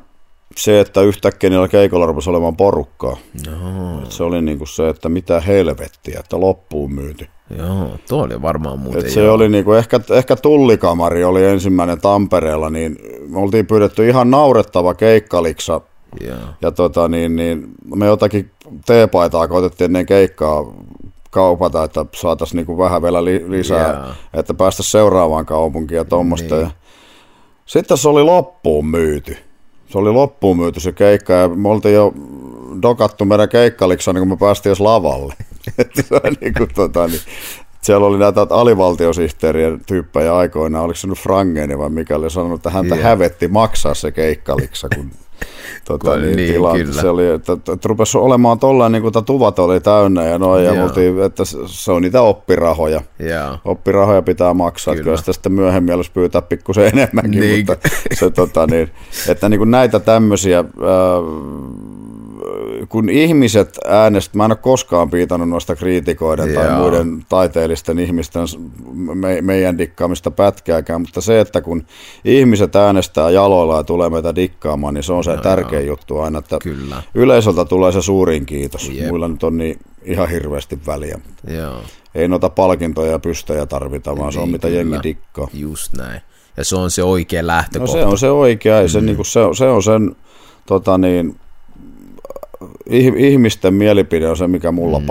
E: se, että yhtäkkiä niillä keikolla rupesi olemaan porukkaa.
B: Joo,
E: Et se oli niinku se, että mitä helvettiä, että loppuun myyty.
B: joo tuo oli varmaan muuten
E: Et se
B: joo.
E: oli niinku, ehkä, ehkä tullikamari oli ensimmäinen Tampereella, niin me oltiin pyydetty ihan naurettava keikkaliksa
B: Joo.
E: ja tota, niin, niin, me jotakin teepaitaa koitettiin ennen keikkaa kaupata, että saataisiin niinku vähän vielä li- lisää,
B: Jaa.
E: että päästä seuraavaan kaupunkiin ja tuommoista.
B: Niin.
E: Ja... Sitten se oli loppuun myyty. Se oli loppuun myyty se keikka ja me oltiin jo dokattu meidän keikkaliksa, niin kun me päästiin edes lavalle. *laughs* Niin kuin, tota, niin, siellä oli näitä alivaltiosihteerien tyyppejä aikoinaan, oliko se nyt Frangeni vai mikä oli sanonut, että häntä
B: Joo.
E: hävetti maksaa se keikkaliksa, kun tota, niin,
B: niin,
E: tila,
B: kyllä.
E: se oli, että, että, että rupesi olemaan tolleen, niin kuin tuvat oli täynnä ja noin, ja oltiin, että se- on niitä oppirahoja.
B: Joo.
E: Oppirahoja pitää maksaa, kyllä,
B: Kyllä.
E: sitä sitten myöhemmin olisi pyytää pikkusen enemmänkin,
B: Niin.
E: mutta se, tota, niin, että niin kuin näitä tämmöisiä, ää, kun ihmiset äänestä, mä en ole koskaan piitannut noista kriitikoiden tai
B: Joo.
E: muiden taiteellisten ihmisten me, meidän dikkaamista pätkääkään, mutta se, että kun ihmiset äänestää jaloilla ja tulee meitä dikkaamaan, niin se on se tärkein juttu aina, että
B: Kyllä.
E: yleisöltä tulee se suurin kiitos.
B: Jep.
E: Muilla nyt on niin ihan hirveästi väliä.
B: Joo.
E: Ei noita palkintoja ja pystejä tarvita, vaan se on
B: Niin,
E: mitä
B: kyllä.
E: jengi dikkaa.
B: Just näin. Ja se on se oikea
E: No
B: lähtökohta.
E: se on se oikea, ei se, mm. niinku, se, on- se on sen tota niin, ihmisten mielipide on se, mikä mulla mm.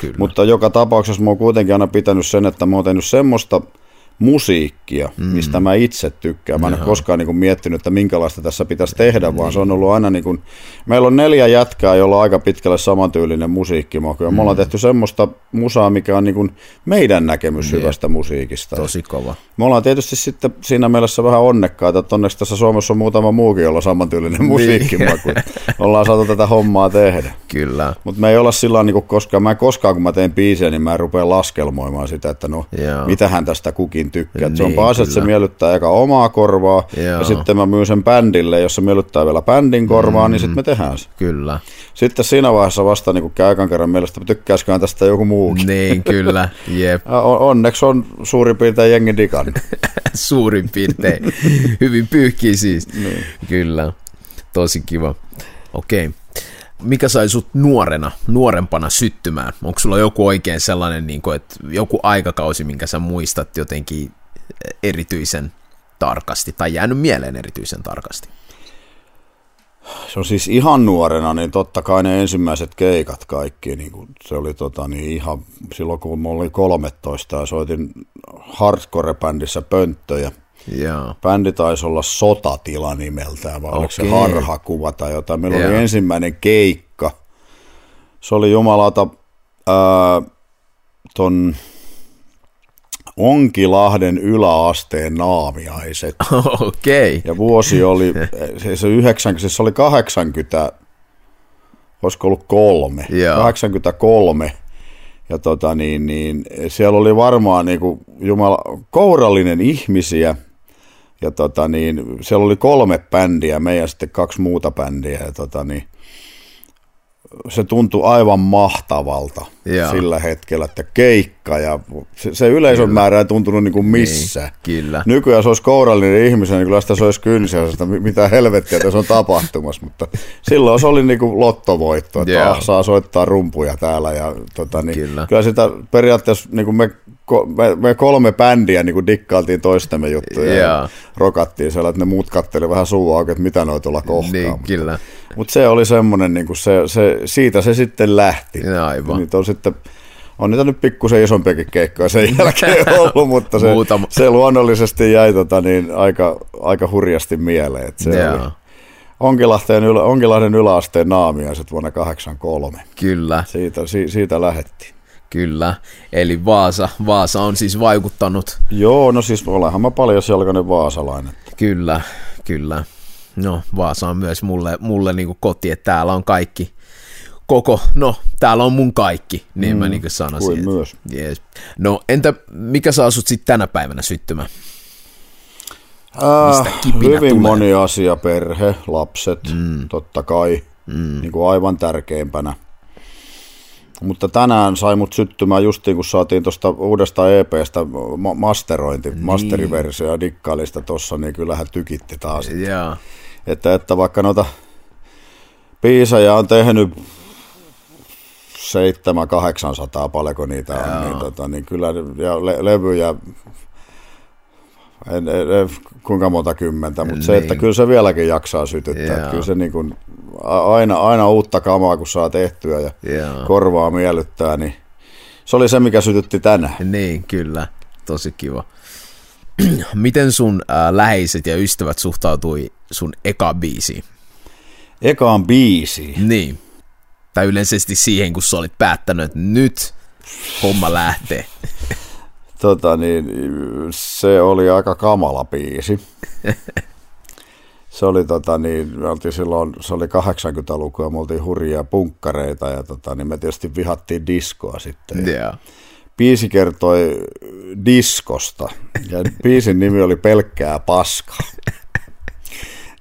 B: kyllä.
E: Mutta joka tapauksessa mä oon kuitenkin aina pitänyt sen, että mä oon tehnyt semmoista musiikkia, mm. mistä mä itse tykkään. Mä en ole koskaan niin kuin miettinyt, että minkälaista tässä pitäisi tehdä, vaan se on ollut aina niin kuin, meillä on neljä jätkää, jolla on aika pitkälle samantyylinen musiikkimaku. Ja me ollaan tehty semmoista musaa, mikä on niin kuin meidän näkemys hyvästä musiikista.
B: Tosi kova.
E: Me ollaan tietysti sitten siinä mielessä vähän onnekkaita, että onneksi tässä Suomessa on muutama muukin, jolla on samantyylinen musiikkimaku. *laughs* ollaan saatu tätä hommaa tehdä.
B: Kyllä.
E: Mutta me ei olla sillä niin koskaan, mä en koskaan kun mä teen biisejä, niin mä en rupea laskelmoimaan sitä, että no,
B: Joo.
E: mitähän tästä kukin tykkää. Niin, se on paas, että se miellyttää eka omaa korvaa,
B: Joo.
E: ja sitten mä myyn sen bändille, jos se miellyttää vielä bändin korvaa, mm. niin sitten me tehdään se.
B: Kyllä.
E: Sitten siinä vaiheessa vasta niin käy ekan kerran mielestä, että tykkäisiköhän tästä joku muukin.
B: Niin, kyllä. *laughs* Jep.
E: On- Onneksi on suurin piirtein jengi digannut. *laughs*
B: Suurin piirtein. Hyvin pyyhkii siis. Niin. Kyllä. Tosi kiva. Okei. Mikä sai sut nuorena, nuorempana syttymään? Onko sulla joku oikein sellainen, niin kuin, että joku aikakausi, minkä sä muistat jotenkin erityisen tarkasti, tai jäänyt mieleen erityisen tarkasti?
E: Se on siis ihan nuorena, niin totta kai ne ensimmäiset keikat kaikki, niin kuin se oli tota, niin ihan silloin kun mä olin 13 ja soitin hardcore-bändissä pönttöjä.
B: Joo.
E: Bändi taisi olla Sotatila nimeltään, vai oliko se harhakuva tai jotain. Meillä oli
B: Joo.
E: ensimmäinen keikka. Se oli jumalata ää, ton Onkilahden yläasteen naamiaiset. *laughs*
B: Okei.
E: Ja vuosi oli, se, se, 9, siis se oli 80, olisiko ollut kolme,
B: Joo.
E: 83. Ja tota niin, niin siellä oli varmaan niin kuin, jumala, kourallinen ihmisiä. Ja tota niin, siellä oli kolme bändiä, meidän sitten kaksi muuta bändiä. Ja tota niin, se tuntui aivan mahtavalta
B: Joo.
E: sillä hetkellä, että keikka ja se, se yleisön määrä ei tuntunut niin kuin missään.
B: Kyllä.
E: Nykyään se olisi kourallinen ihmisen, niin kyllä sitä se olisi kynsiä, että mitä helvettiä tässä on tapahtumassa, mutta silloin se oli niin kuin lottovoitto, että ah, saa soittaa rumpuja täällä ja tota, niin,
B: Kyllä.
E: kyllä sitä periaatteessa niin kuin me, me, me, kolme bändiä niin dikkailtiin toistemme juttuja
B: Joo.
E: ja rokattiin siellä, että ne muut katteli vähän suu auki, että mitä noi tuolla kohtaa.
B: Niin,
E: mutta,
B: kyllä.
E: mutta se oli semmoinen, niin se, se, siitä se sitten lähti.
B: Aivan.
E: Niitä on sitten on niitä nyt pikkusen isompiakin keikkoja sen jälkeen *laughs* ollut, mutta se,
B: Muutama.
E: se luonnollisesti jäi tota, niin, aika, aika hurjasti mieleen. Että se
B: Joo.
E: oli Onkilahteen, ylä, Onkilahden yläasteen naamiaiset vuonna 83.
B: Kyllä,
E: Siitä, si, siitä lähettiin.
B: Kyllä. Eli Vaasa, Vaasa on siis vaikuttanut.
E: Joo, no siis olenhan mä paljon selkäinen vaasalainen.
B: Kyllä, kyllä. No, Vaasa on myös mulle, mulle niinku koti, että täällä on kaikki, koko, no, täällä on mun kaikki, niin mm, mä niinku sanoisin.
E: kuin
B: että-
E: myös.
B: Yes. No, entä mikä saa sut sitten tänä päivänä syttymään?
E: Äh, hyvin
B: tulee?
E: moni asia, perhe, lapset, mm. totta kai, mm. niin kuin aivan tärkeimpänä. Mutta tänään sai mut syttymään justiin, kun saatiin tuosta uudesta EPstä ma- masterointi, niin. masteriversio ja dikkailista tuossa, niin kyllähän tykitti taas.
B: Joo.
E: Että, että vaikka noita biisejä on tehnyt 700-800, paljonko niitä on, niin, tota, niin kyllä, ja le- levyjä, en, en, en, kuinka monta kymmentä, mutta se, että
B: Niin.
E: kyllä se vieläkin jaksaa sytyttää.
B: Joo.
E: Että kyllä se niin kuin, aina, aina uutta kamaa, kun saa tehtyä ja
B: Joo.
E: korvaa miellyttää, niin se oli se, mikä sytytti tänään.
B: Niin, kyllä. Tosi kiva. *clears throat* Miten sun äh, läheiset ja ystävät suhtautui sun eka biisiin?
E: Ekaan biisi.
B: Niin. Tai yleisesti siihen, kun sä olit päättänyt, että nyt homma lähtee.
E: Tota niin, se oli aika kamala biisi. *laughs* Se oli, tota niin, me oltiin silloin, se oli 80-lukua, me oltiin hurjia punkkareita ja tota, niin me tietysti vihattiin diskoa sitten.
B: Joo.
E: Biisi kertoi diskosta ja biisin nimi oli Pelkkää paskaa.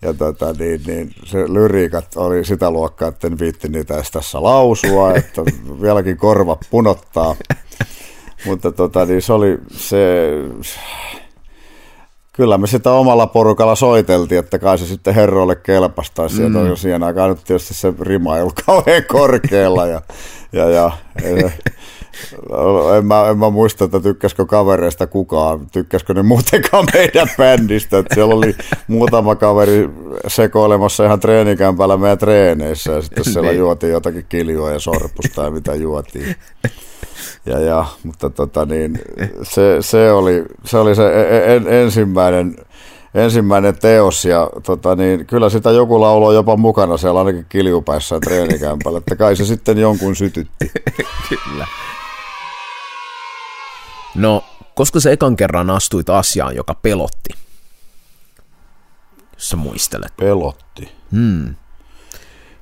E: Ja tota, niin, niin, se lyriikat oli sitä luokkaa, että en viitti niitä edes tässä lausua, että vieläkin korva punottaa. Mutta tota, niin se oli se, kyllä me sitä omalla porukalla soiteltiin, että kai se sitten herroille kelpastaa. Sieltä mm. siihen aikaan nyt tietysti se rima ei ollut *laughs* kauhean korkealla ja, ja, ja en, en, mä, en mä muista, että tykkäskö kavereista kukaan, tykkäskö ne muutenkaan *laughs* meidän bändistä. Että siellä oli muutama kaveri sekoilemassa ihan treenikämpällä meidän treeneissä ja sitten siellä
B: Niin.
E: juotiin jotakin kiljua ja sorpusta ja mitä juotiin. Ja, ja, mutta tota niin, se, se, oli, se oli se en, ensimmäinen, ensimmäinen teos ja tota niin, kyllä sitä joku lauloi jopa mukana siellä ainakin kiljupäissä treenikämpällä, että kai se sitten jonkun sytytti. *laughs*
B: Kyllä. No, koska sä ekan kerran astuit asiaan, joka pelotti? Jos sä muistelet.
E: Pelotti.
B: Hmm.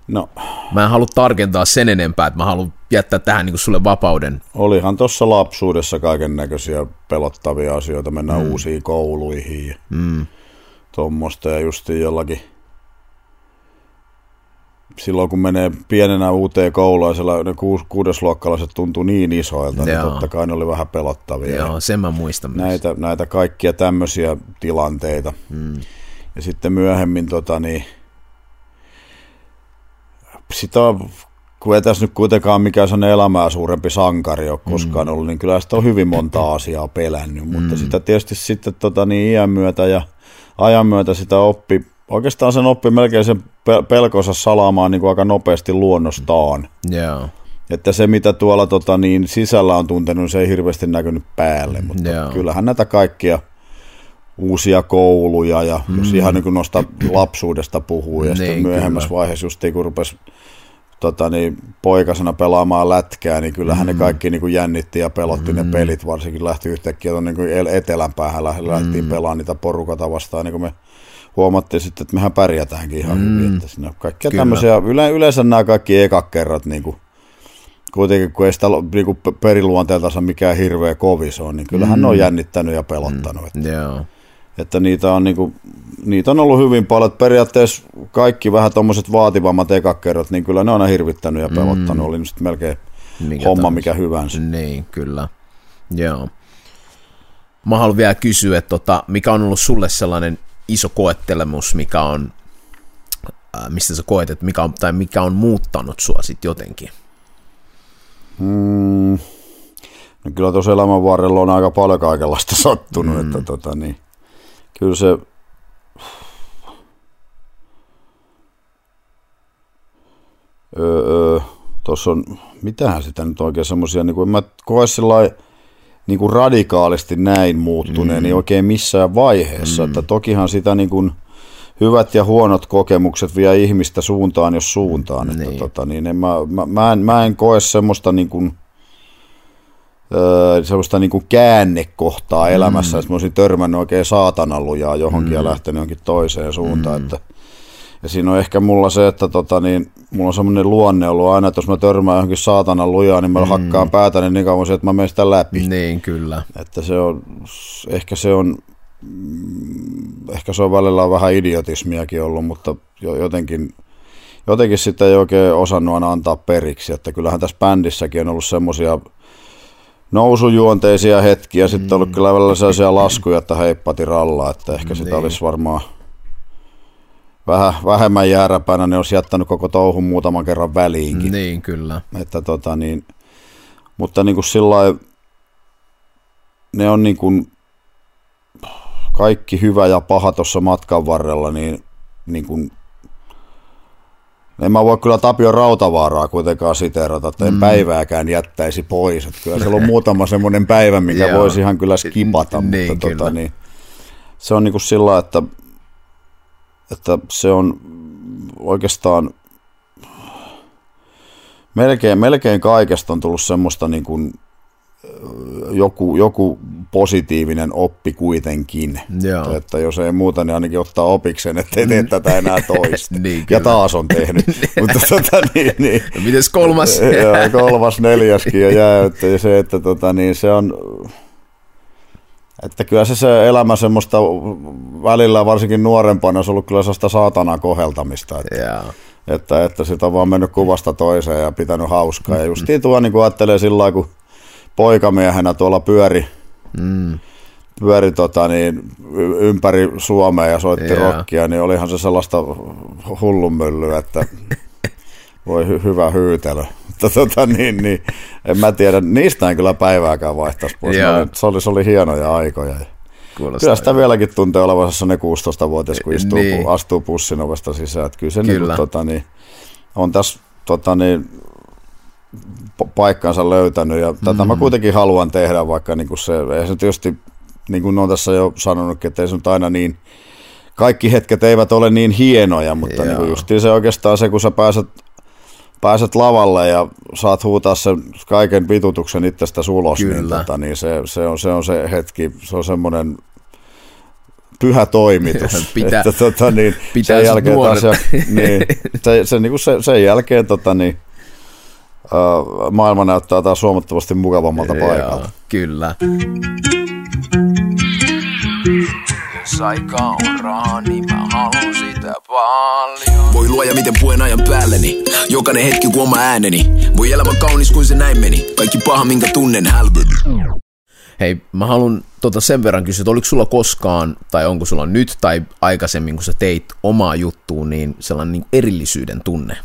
E: No,
B: Mä en halua tarkentaa sen enempää, että mä haluan jättää tähän niin sulle vapauden.
E: olihan tuossa lapsuudessa kaiken näköisiä pelottavia asioita, mennään mm. uusiin kouluihin ja
B: Mm.
E: tuommoista ja justiin jollakin silloin kun menee pienenä uuteen siellä ne kuus, kuudesluokkalaiset tuntuu niin isoilta, niin
B: Joo.
E: totta kai ne oli vähän pelottavia.
B: Joo, sen mä muistan myös.
E: näitä, näitä kaikkia tämmöisiä tilanteita.
B: Mm.
E: Ja sitten myöhemmin tota niin, sitä kun ei tässä nyt kuitenkaan mikään sellainen elämää suurempi sankari ole koskaan mm. ollut, niin kyllä sitä on hyvin monta asiaa pelännyt, mutta sitä tietysti sitten tota niin, iän myötä ja ajan myötä sitä oppi, oikeastaan sen oppi melkein sen pe- pelkonsa salaamaan niin kuin aika nopeasti luonnostaan.
B: Joo,
E: Että se, mitä tuolla tota, niin sisällä on tuntenut, se ei hirveästi näkynyt päälle, mutta
B: Joo.
E: kyllähän näitä kaikkia uusia kouluja ja mm. jos ihan niin kuin noista lapsuudesta puhuu ja sitten
B: Niin,
E: myöhemmässä
B: kyllä.
E: vaiheessa just kun rupesi tota, niin, poikasena pelaamaan lätkää, niin kyllähän mm. ne kaikki niin kuin jännitti ja pelotti mm. ne pelit, varsinkin lähti yhtäkkiä tuonne niin kuin el- etelän päähän, lä- lähtiin mm. pelaamaan niitä porukata vastaan, niin kuin me huomattiin sitten, että mehän pärjätäänkin ihan mm. hyvin, että siinä kaikkia
B: Kyllä.
E: tämmöisiä, yle, yleensä nämä kaikki ekakerrat niin kuin, kuitenkin kun ei sitä niin kuin periluonteeltansa mikään hirveä kovis on, niin kyllähän mm. ne on jännittänyt ja pelottanut. Mm. Että,
B: joo.
E: että niitä, on, niin kuin, niitä on ollut hyvin paljon. Että periaatteessa kaikki vähän tuommoiset vaativammat ekakerrat, niin kyllä ne on aina hirvittänyt ja pelottanut. Mm. Oli nyt melkein
B: Mikä
E: homma
B: tahansa.
E: mikä hyvänsä.
B: Niin, kyllä. Joo. Mä haluan vielä kysyä, että tota, mikä on ollut sulle sellainen iso koettelemus, mikä on, äh, mistä sä koet, että mikä on, tai mikä on muuttanut sua sit jotenkin?
E: Mm. No kyllä tuossa elämän varrella on aika paljon kaikenlaista *laughs* sattunut, mm. että tota, niin, kyllä se öö, öö, tuossa on, mitähän sitä nyt oikein semmoisia, niin kuin en mä koe sillä niin kuin radikaalisti näin muuttuneen, mm. niin oikein missään vaiheessa, mm. että tokihan sitä niin kuin, hyvät ja huonot kokemukset vie ihmistä suuntaan jos suuntaan. Että
B: Niin.
E: tota, niin en, mä, mä, mä, en, mä en koe semmoista niin kuin, öö, semmoista niin kuin käännekohtaa mm. elämässä, että mä olisin törmännyt oikein saatanan lujaa johonkin mm. ja lähtenyt johonkin toiseen suuntaan. Mm. Että Ja siinä on ehkä mulla se, että tota, niin, mulla on semmoinen luonne ollut aina, että jos mä törmään johonkin saatana lujaa, niin mä mm. hakkaan päätä niin, niin kauan se, että mä menen sitä läpi.
B: Niin, kyllä.
E: Että se on, ehkä se on, mm, ehkä se on välillä vähän idiotismiakin ollut, mutta jo- jotenkin, jotenkin sitä ei oikein osannut aina antaa periksi, että kyllähän tässä bändissäkin on ollut semmoisia nousujuonteisia hetkiä, sitten ollut kyllä välillä sellaisia laskuja, että heippati rallaa, että ehkä sitä
B: Niin.
E: olisi varmaan vähän vähemmän jääräpäänä, ne olisi jättänyt koko touhun muutaman kerran väliinkin.
B: Niin, kyllä.
E: Että tota niin, mutta niin kuin sillä ne on niin kuin kaikki hyvä ja paha tuossa matkan varrella, niin, niin kuin, en mä voi kyllä Tapio Rautavaaraa kuitenkaan siteerata, että en mm. päivääkään jättäisi pois. Että kyllä siellä on muutama *laughs* semmoinen päivä, mikä voisi ihan kyllä skipata,
B: Niin,
E: mutta
B: kyllä.
E: tota, niin, se on niin kuin sillä että, että se on oikeastaan melkein, melkein kaikesta on tullut semmoista niin kuin, joku, joku positiivinen oppi kuitenkin.
B: Joo.
E: Että jos ei muuta, niin ainakin ottaa opiksen, ettei tee tätä enää *laughs* toista.
B: Niin,
E: ja taas on tehnyt. *laughs* Mutta tota, niin, niin,
B: No, mites kolmas? *laughs*
E: Joo, kolmas, neljäskin jo jää, että ja se, että tota, niin se on, että kyllä se, se elämä semmoista välillä varsinkin nuorempana olisi ollut kyllä sellaista saatanan koheltamista, että,
B: Joo.
E: että, että sitä on vaan mennyt kuvasta toiseen ja pitänyt hauskaa. Ja justiin tuo niin kuin ajattelee sillä lailla, kun poikamiehenä tuolla pyöri,
B: Mm.
E: pyöri tota, niin, ympäri Suomea ja soitti
B: Joo.
E: rockia, niin olihan se sellaista hullunmyllyä, että voi hy- hyvä hyytelö. Mutta tota, niin, niin, en mä tiedä, niistä en kyllä päivääkään vaihtaisi pois. Oli- Se oli, se oli hienoja aikoja.
B: Kuulostaa
E: Kyllä sitä vieläkin tuntee olevansa ne 16-vuotias, kun istuu,
B: Niin.
E: astuu pussin ovesta sisään. Että kyllä se
B: Kyllä.
E: Niin tota, niin, on tässä tota, niin, pa- paikkansa löytänyt ja tätä
B: Mm.
E: mä kuitenkin haluan tehdä, vaikka niin kuin se, ei se tietysti, niin kuin on tässä jo sanonut, että ei se nyt aina niin, kaikki hetket eivät ole niin hienoja, mutta
B: Joo.
E: niin kuin justiin se oikeastaan se, kun sä pääset, pääset lavalle ja saat huutaa sen kaiken vitutuksen itsestäsi ulos, niin, tota, niin se, se, on, se on se hetki, se on semmoinen pyhä toimitus. *laughs*
B: Pitää-
E: että, tota, niin,
B: pitää
E: sen jälkeen taas,
B: nuorena.
E: niin, se, se, niin kuin se, sen jälkeen tota, niin, uh, maailma näyttää taas huomattavasti mukavammalta paikalta.
B: Joo, kyllä.
C: Jos aika on rahaa, niin mä haluan sitä paljon.
D: Voi luoja miten puen ajan päälleni Jokainen hetki kun oma ääneni Voi elämä kaunis kuin se näin meni Kaikki paha minkä tunnen hälveni
B: Hei, mä haluan tota sen verran kysyä, että oliko sulla koskaan, tai onko sulla nyt tai aikaisemmin, kun sä teit omaa juttuun, niin sellainen niin erillisyyden tunne?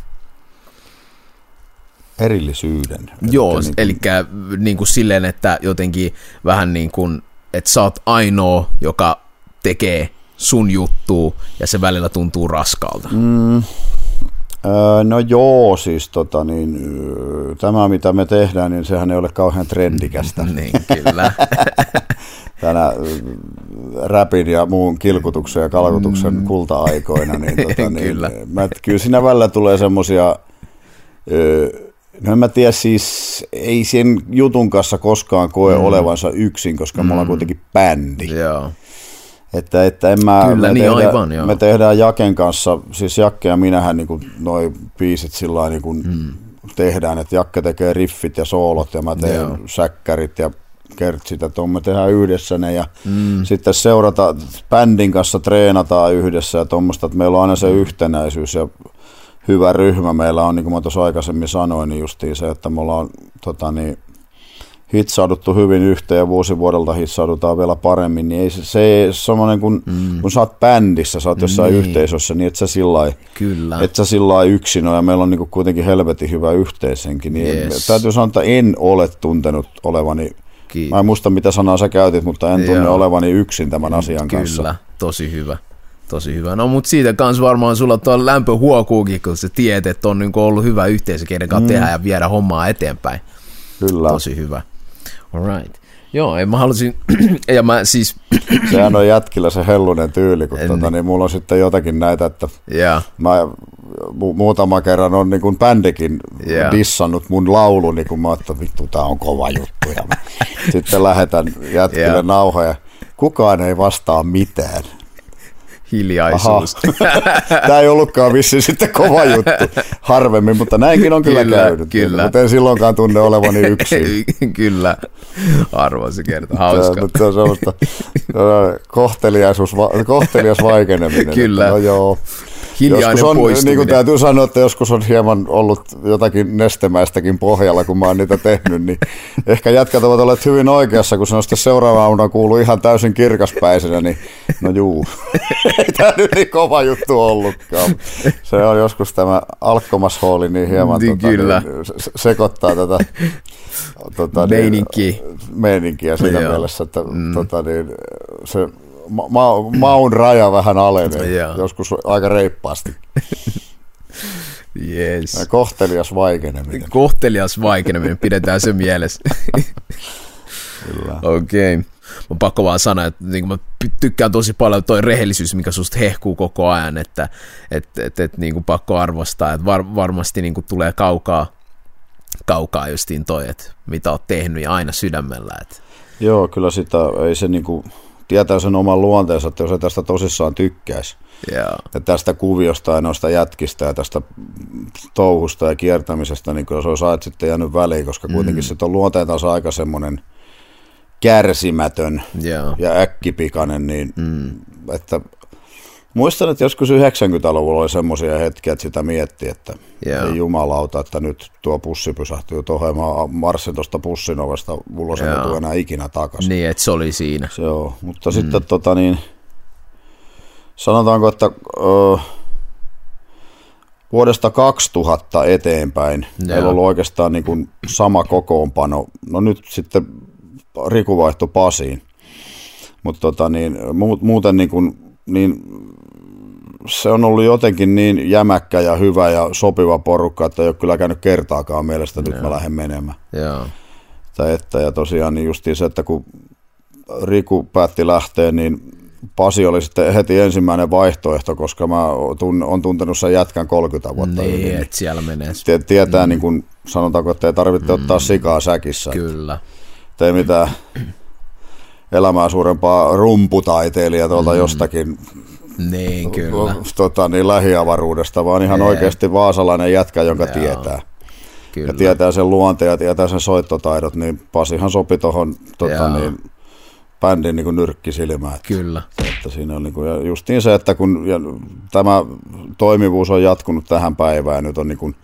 E: Erillisyyden.
B: Joo,
E: Että niin
B: eli niin kuin silleen, että jotenkin vähän niin kuin, että sä oot ainoa, joka tekee sun juttua, ja se välillä tuntuu raskalta. Mm.
E: Öö, no joo, siis tota niin, tämä mitä me tehdään, niin sehän ei ole kauhean trendikästä. *laughs*
B: Niin, kyllä. *laughs*
E: Tänä räpin ja muun kilkutuksen ja kalkutuksen mm. kulta-aikoina. Niin, *laughs* tota, niin,
B: Kyllä.
E: Mä, kyllä siinä välillä tulee semmosia, öö, no en mä tiedä siis, ei sen jutun kanssa koskaan koe mm. olevansa yksin, koska mm. me ollaan kuitenkin bändi.
B: Joo.
E: Että, että en mä,
B: Kyllä,
E: me,
B: niin
E: tehdään,
B: aivan, joo.
E: me tehdään Jaken kanssa, siis Jakke ja minähän niin noi biisit sillä niin kuin
B: Mm.
E: tehdään, että Jakke tekee riffit ja soolot ja mä teen
B: Joo.
E: säkkärit ja kertsit, että me tehdään yhdessä ne ja mm. sitten seurata, bändin kanssa treenataan yhdessä ja tuommoista, että meillä on aina se yhtenäisyys ja hyvä ryhmä meillä on, niin kuin mä tuossa aikaisemmin sanoin, niin justiin se, että me ollaan tota niin, hitsauduttu hyvin yhteen ja vuosi vuodelta hitsaudutaan vielä paremmin, niin ei se, se semmoinen, kun, mm. kun sä oot bändissä, sä oot jossain
B: Niin.
E: yhteisössä, niin et sä sillä lailla-
B: Kyllä.
E: et sä sillä lailla yksin ole, ja meillä on niinku kuitenkin helvetin hyvä yhteisenkin, niin
B: Yes.
E: täytyy sanoa, että en ole tuntenut olevani,
B: Kiitos.
E: mä en muista mitä sanaa sä käytit, mutta en tunne
B: Joo.
E: olevani yksin tämän asian kanssa.
B: Kyllä, tosi hyvä. Tosi hyvä. No mutta siitä kans varmaan sulla tuo lämpö huokuukin, kun sä tiedät, että on niin ollut hyvä yhteisö, kenen kanssa mm. tehdä ja viedä hommaa eteenpäin.
E: Kyllä,
B: Tosi hyvä. Alright. Joo, en mä halusin, *clears throat* ja mä siis,
E: sehän on jätkillä se hellunen tyyli, kun
B: En-
E: tota, niin mulla on sitten jotakin näitä, että
B: ja,
E: mä mu- muutama kerran on niin kuin bändikin yeah. dissannut mun laulu, niin kun mä että vittu, tää on kova juttu. Ja mä *laughs* sitten lähetän jätkille
B: Joo.
E: nauhoja. Kukaan ei vastaa mitään.
B: Hiljaisuus. *laughs*
E: Tämä ei ollutkaan vissi sitten kova juttu harvemmin, mutta näinkin on kyllä,
B: Kyllä,
E: käynyt.
B: kyllä.
E: Mutta en silloinkaan tunne olevani *laughs* yksin.
B: Kyllä, harvoin se kerta.
E: Tämä,
B: Hauska.
E: se on semmoista kohteliaisuus, kohtelias vaikeneminen.
B: Kyllä.
E: Että No joo.
B: Hiljainen
E: Joskus on, niin
B: poistuminen.
E: kuin täytyy sanoa, että joskus on hieman ollut jotakin nestemäistäkin pohjalla, kun mä oon niitä tehnyt, niin ehkä jätkät ovat olleet hyvin oikeassa, kun se on sitten seuraavana aamuna kuuluu ihan täysin kirkaspäisenä, niin no juu, *laughs* ei tämä nyt niin kova juttu ollutkaan. Se on joskus tämä alkkomashooli niin hieman
B: Niin,
E: tota,
B: kyllä.
E: Niin, se- sekoittaa tätä tota,
B: Meininkiä.
E: Niin, meininkiä siinä
B: Joo.
E: mielessä, että mm. tota, niin, se ma- ma- maun raja vähän alenee,
B: Joo.
E: joskus aika reippaasti.
B: Yes.
E: Kohtelias vaikeneminen.
B: Kohtelias vaikeneminen, pidetään se mielessä.
E: Kyllä.
B: Okei. Okay. Mä pakko vaan sanoa, että niin mä tykkään tosi paljon toi rehellisyys, mikä susta hehkuu koko ajan, että et, et, et, niin kuin pakko arvostaa, että var, varmasti niin kuin tulee kaukaa, kaukaa justiin toi, että mitä oot tehnyt ja aina sydämellä. Että,
E: Joo, kyllä sitä ei se niinku, tietää sen oman luonteensa, että jos ei tästä tosissaan tykkäisi.
B: ja,
E: Ja tästä kuviosta ja noista jätkistä ja tästä touhusta ja kiertämisestä, niin kyllä se olisi ajat sitten jäänyt väliin, koska kuitenkin mm. sitten on luonteeltansa aika semmoinen kärsimätön
B: ja,
E: ja äkkipikainen, niin mm. että muistan, että joskus 90-luvulla oli semmoisia hetkiä, että sitä mietti, että
B: Joo.
E: ei jumalauta, että nyt tuo pussi pysähtyy tuohon ja mä marssin tuosta pussin ovesta ulos, en tule enää ikinä takaisin.
B: niin, että se oli siinä.
E: Se on, mutta mm. sitten tota niin, sanotaanko, että ö, vuodesta 2000 eteenpäin
B: Joo.
E: meillä on ollut oikeastaan niin kuin sama kokoonpano. No nyt sitten Riku vaihtoi Pasiin, mutta tota niin, mu- muuten niin, kuin, niin se on ollut jotenkin niin jämäkkä ja hyvä ja sopiva porukka, että ei ole kyllä käynyt kertaakaan mielestä, että nyt mä lähden menemään.
B: Joo.
E: Tai että, ja tosiaan niin justiin se, että kun Riku päätti lähteä, niin Pasi oli sitten heti ensimmäinen vaihtoehto, koska mä on tuntenut sen jätkän 30 vuotta yli.
B: Niin,
E: Niin
B: että siellä menee.
E: tie- tietää, mm. niin kuin, sanotaanko, että ei tarvitse mm. ottaa sikaa säkissä.
B: Kyllä.
E: Että ei mitään elämää suurempaa rumputaiteilijaa tuolta mm. jostakin
B: Niin, kyllä.
E: tota, niin lähiavaruudesta, vaan ihan
B: Jee.
E: oikeasti vaasalainen jätkä, jonka
B: Joo.
E: tietää.
B: kyllä.
E: ja tietää sen luonteen ja tietää sen soittotaidot, niin Pasihan sopi tuohon tota, niin, bändin niin nyrkkisilmään. Että,
B: Kyllä.
E: että siinä on niin kuin, ja justiin se, että kun ja tämä toimivuus on jatkunut tähän päivään nyt on niin kuin,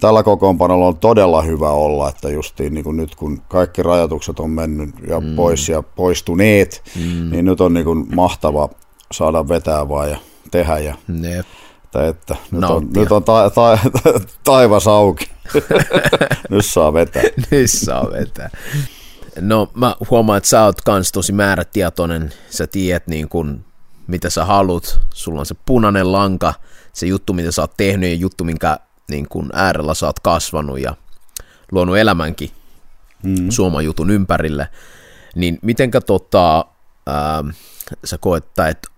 E: tällä kokoonpanolla on todella hyvä olla, että justiin niin kuin nyt kun kaikki rajoitukset on mennyt ja mm. pois ja poistuneet, mm. niin nyt on niin kuin mahtava saada vetää vaan ja tehdä ja
B: Jep.
E: että, että nyt on, nyt on ta, ta, *laughs* taivas auki. *laughs* nyt saa vetää.
B: Nyt saa vetää. No mä huomaan, että sä oot kans tosi määrätietoinen. Sä tiedät niin kun, mitä sä haluat. Sulla on se punainen lanka, se juttu, mitä sä oot tehnyt ja juttu, minkä niin kun äärellä sä oot kasvanut ja luonut elämänkin mm. Suomen jutun ympärille. Niin mitenkä tota, ää, sä koet, että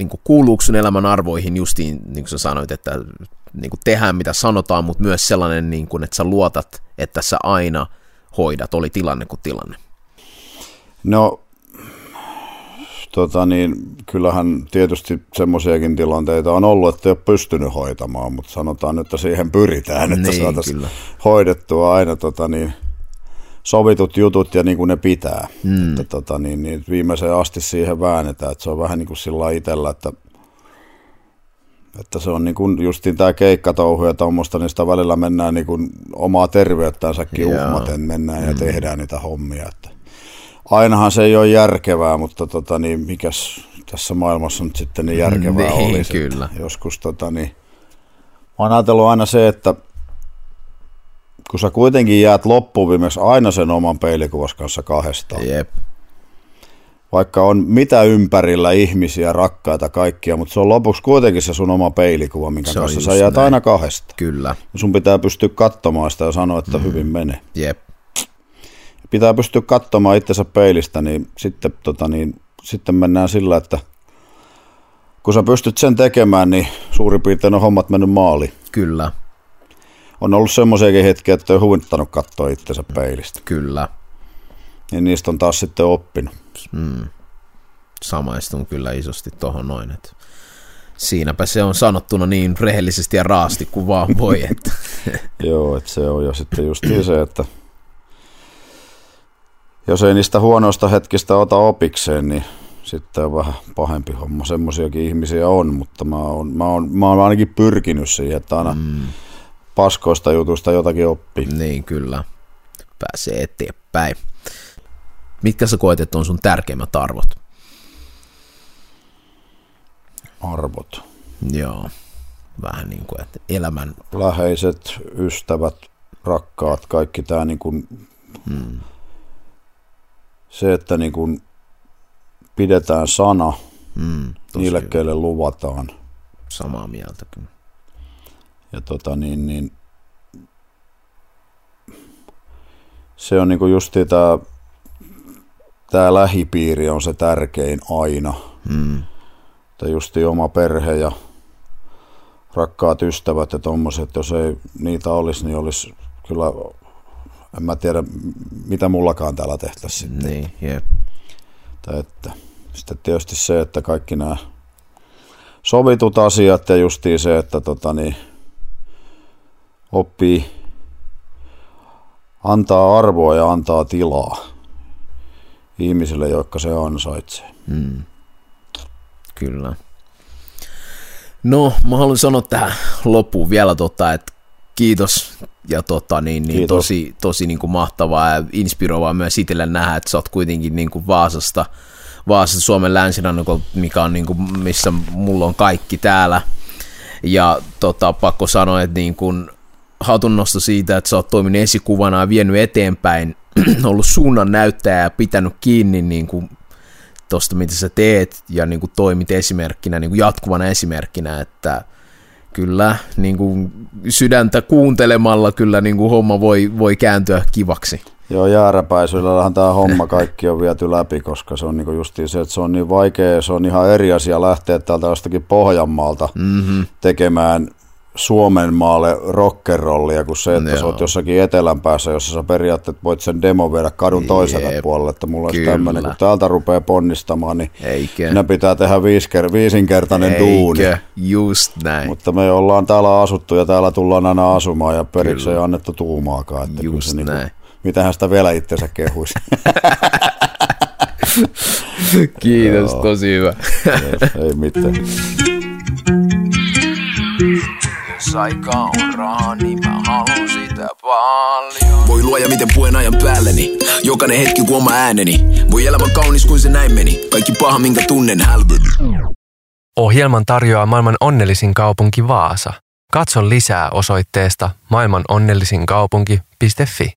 B: niin kuin kuuluuko sun elämän arvoihin justiin, niin kuin sä sanoit, että niin kuin tehdään mitä sanotaan, mutta myös sellainen, niin kuin, että sä luotat, että sä aina hoidat, oli tilanne kuin tilanne.
E: No, tota niin, kyllähän tietysti semmoisiakin tilanteita on ollut, että ei ole pystynyt hoitamaan, mutta sanotaan nyt, että siihen pyritään, että
B: Niin,
E: saataisiin hoidettua aina tota niin, sovitut jutut ja niin kuin ne pitää. Mm. Että tota niin, niin viimeiseen asti siihen väännetään, että se on vähän niin kuin sillä itsellä, että että se on niin kuin justiin tämä keikkatouhu ja tuommoista, niin sitä välillä mennään niin kuin omaa terveyttänsäkin
B: Joo.
E: uhmaten mennään ja tehdään niitä hommia. Että ainahan se ei ole järkevää, mutta tota, niin mikäs tässä maailmassa nyt sitten niin järkevää
B: Niin,
E: olisi.
B: kyllä.
E: Joskus tota, niin, mä oon ajatellut aina se, että kun sä kuitenkin jäät loppuviimeksi aina sen oman peilikuvas kanssa kahdestaan.
B: Jep,
E: Vaikka on mitä ympärillä ihmisiä, rakkaita, kaikkia, mutta se on lopuksi kuitenkin se sun oma peilikuva, minkä
B: Se
E: kanssa sä jäät
B: näin.
E: aina kahdesta.
B: kyllä,
E: Sun pitää pystyä katsomaan sitä ja sanoa, että mm. hyvin menee.
B: jep,
E: Pitää pystyä katsomaan itsensä peilistä, niin sitten, tota, niin sitten mennään sillä, että kun sä pystyt sen tekemään, niin suurin piirtein on hommat mennyt maaliin.
B: kyllä,
E: On ollut semmoisiakin hetkiä, että ei ole huvittanut katsoa itsensä peilistä.
B: kyllä.
E: Niin niistä on taas sitten oppinut.
B: Samaistun kyllä isosti tohon noin. Et Siinäpä se on sanottuna niin rehellisesti ja raasti kuin vaan voi. Että. *laughs* *laughs*
E: Joo, että se on jo sitten just se, että jos ei niistä huonoista hetkistä ota opikseen, niin sitten on vähän pahempi homma. Semmoisiakin ihmisiä on, mutta mä oon, mä oon, mä oon ainakin pyrkinyt siihen, että aina mm. Paskoista jutuista jotakin oppii.
B: Niin, kyllä. Pääsee eteenpäin. Mitkä sä koet, että on sun tärkeimmät arvot?
E: Arvot.
B: Joo. Vähän niin kuin, että elämän...
E: Läheiset, ystävät, rakkaat, kaikki tämä niin kuin... Hmm. Se, että niin kuin pidetään sana mm, niille, hyvä. keille luvataan.
B: Samaa mieltä kyllä.
E: Ja tota niin, niin se on niinku justi tämä tää lähipiiri on se tärkein aina. Mm. Että justi oma perhe ja rakkaat ystävät ja tommoset, jos ei niitä olisi, niin olisi kyllä, en mä tiedä mitä mullakaan täällä tehtäisiin sitten.
B: Niin, jep.
E: Että, sitten tietysti se, että kaikki nämä sovitut asiat ja justiin se, että tota niin, oppii antaa arvoa ja antaa tilaa ihmisille, jotka se ansaitsee. Hmm.
B: Kyllä. No, mä haluan sanoa tähän loppuun vielä, tota, että kiitos ja tota, niin, niin kiitos. tosi, tosi niin kuin mahtavaa ja inspiroivaa myös itselle nähdä, että sä oot kuitenkin niin kuin Vaasasta – Vaasasta Suomen länsirannikolla, mikä on niin kuin, missä mulla on kaikki täällä. Ja tota, pakko sanoa, että niin kuin, hatunnosto siitä, että sä oot toiminut esikuvana ja vienyt eteenpäin, *clears throat* ollut suunnan näyttäjä ja pitänyt kiinni niin kuin tosta, mitä sä teet ja niin kuin toimit esimerkkinä, niin kuin jatkuvana esimerkkinä, että kyllä niin kuin sydäntä kuuntelemalla kyllä niin kuin homma voi, voi kääntyä kivaksi.
E: Joo, jääräpäisyydellähän tämä homma kaikki on viety läpi, koska se on niinku justiin se, että se on niin vaikea, se on ihan eri asia lähteä täältä jostakin Pohjanmaalta mm-hmm. tekemään Suomen maalle rockerollia kuin se, että Joo. sä oot jossakin etelän päässä, jossa sä periaatteessa voit sen demo viedä kadun toiselle Jeep, puolelle, että mulla olisi tämmöinen, kun täältä rupeaa ponnistamaan, niin Eikä. ne pitää tehdä viisker, viisinkertainen Eikä. duuni.
B: just näin.
E: Mutta me ollaan täällä asuttu ja täällä tullaan aina asumaan ja periksi ei annettu tuumaakaan. Että just se niinku näin. Niin Mitähän sitä vielä itsensä kehuisi. *laughs*
B: Kiitos, Joo. tosi hyvä.
E: ei mitään. *laughs*
C: Jos aika on rahaa, niin mä haluan sitä paljon.
D: Voi luoja, miten puen ajan päälleni. Jokainen hetki kuin oma ääneni. Voi elämä kaunis kuin se näin meni. Kaikki paha, minkä tunnen, hälveni.
A: Ohjelman tarjoaa maailman onnellisin kaupunki Vaasa. Katso lisää osoitteesta maailmanonnellisinkaupunki.fi.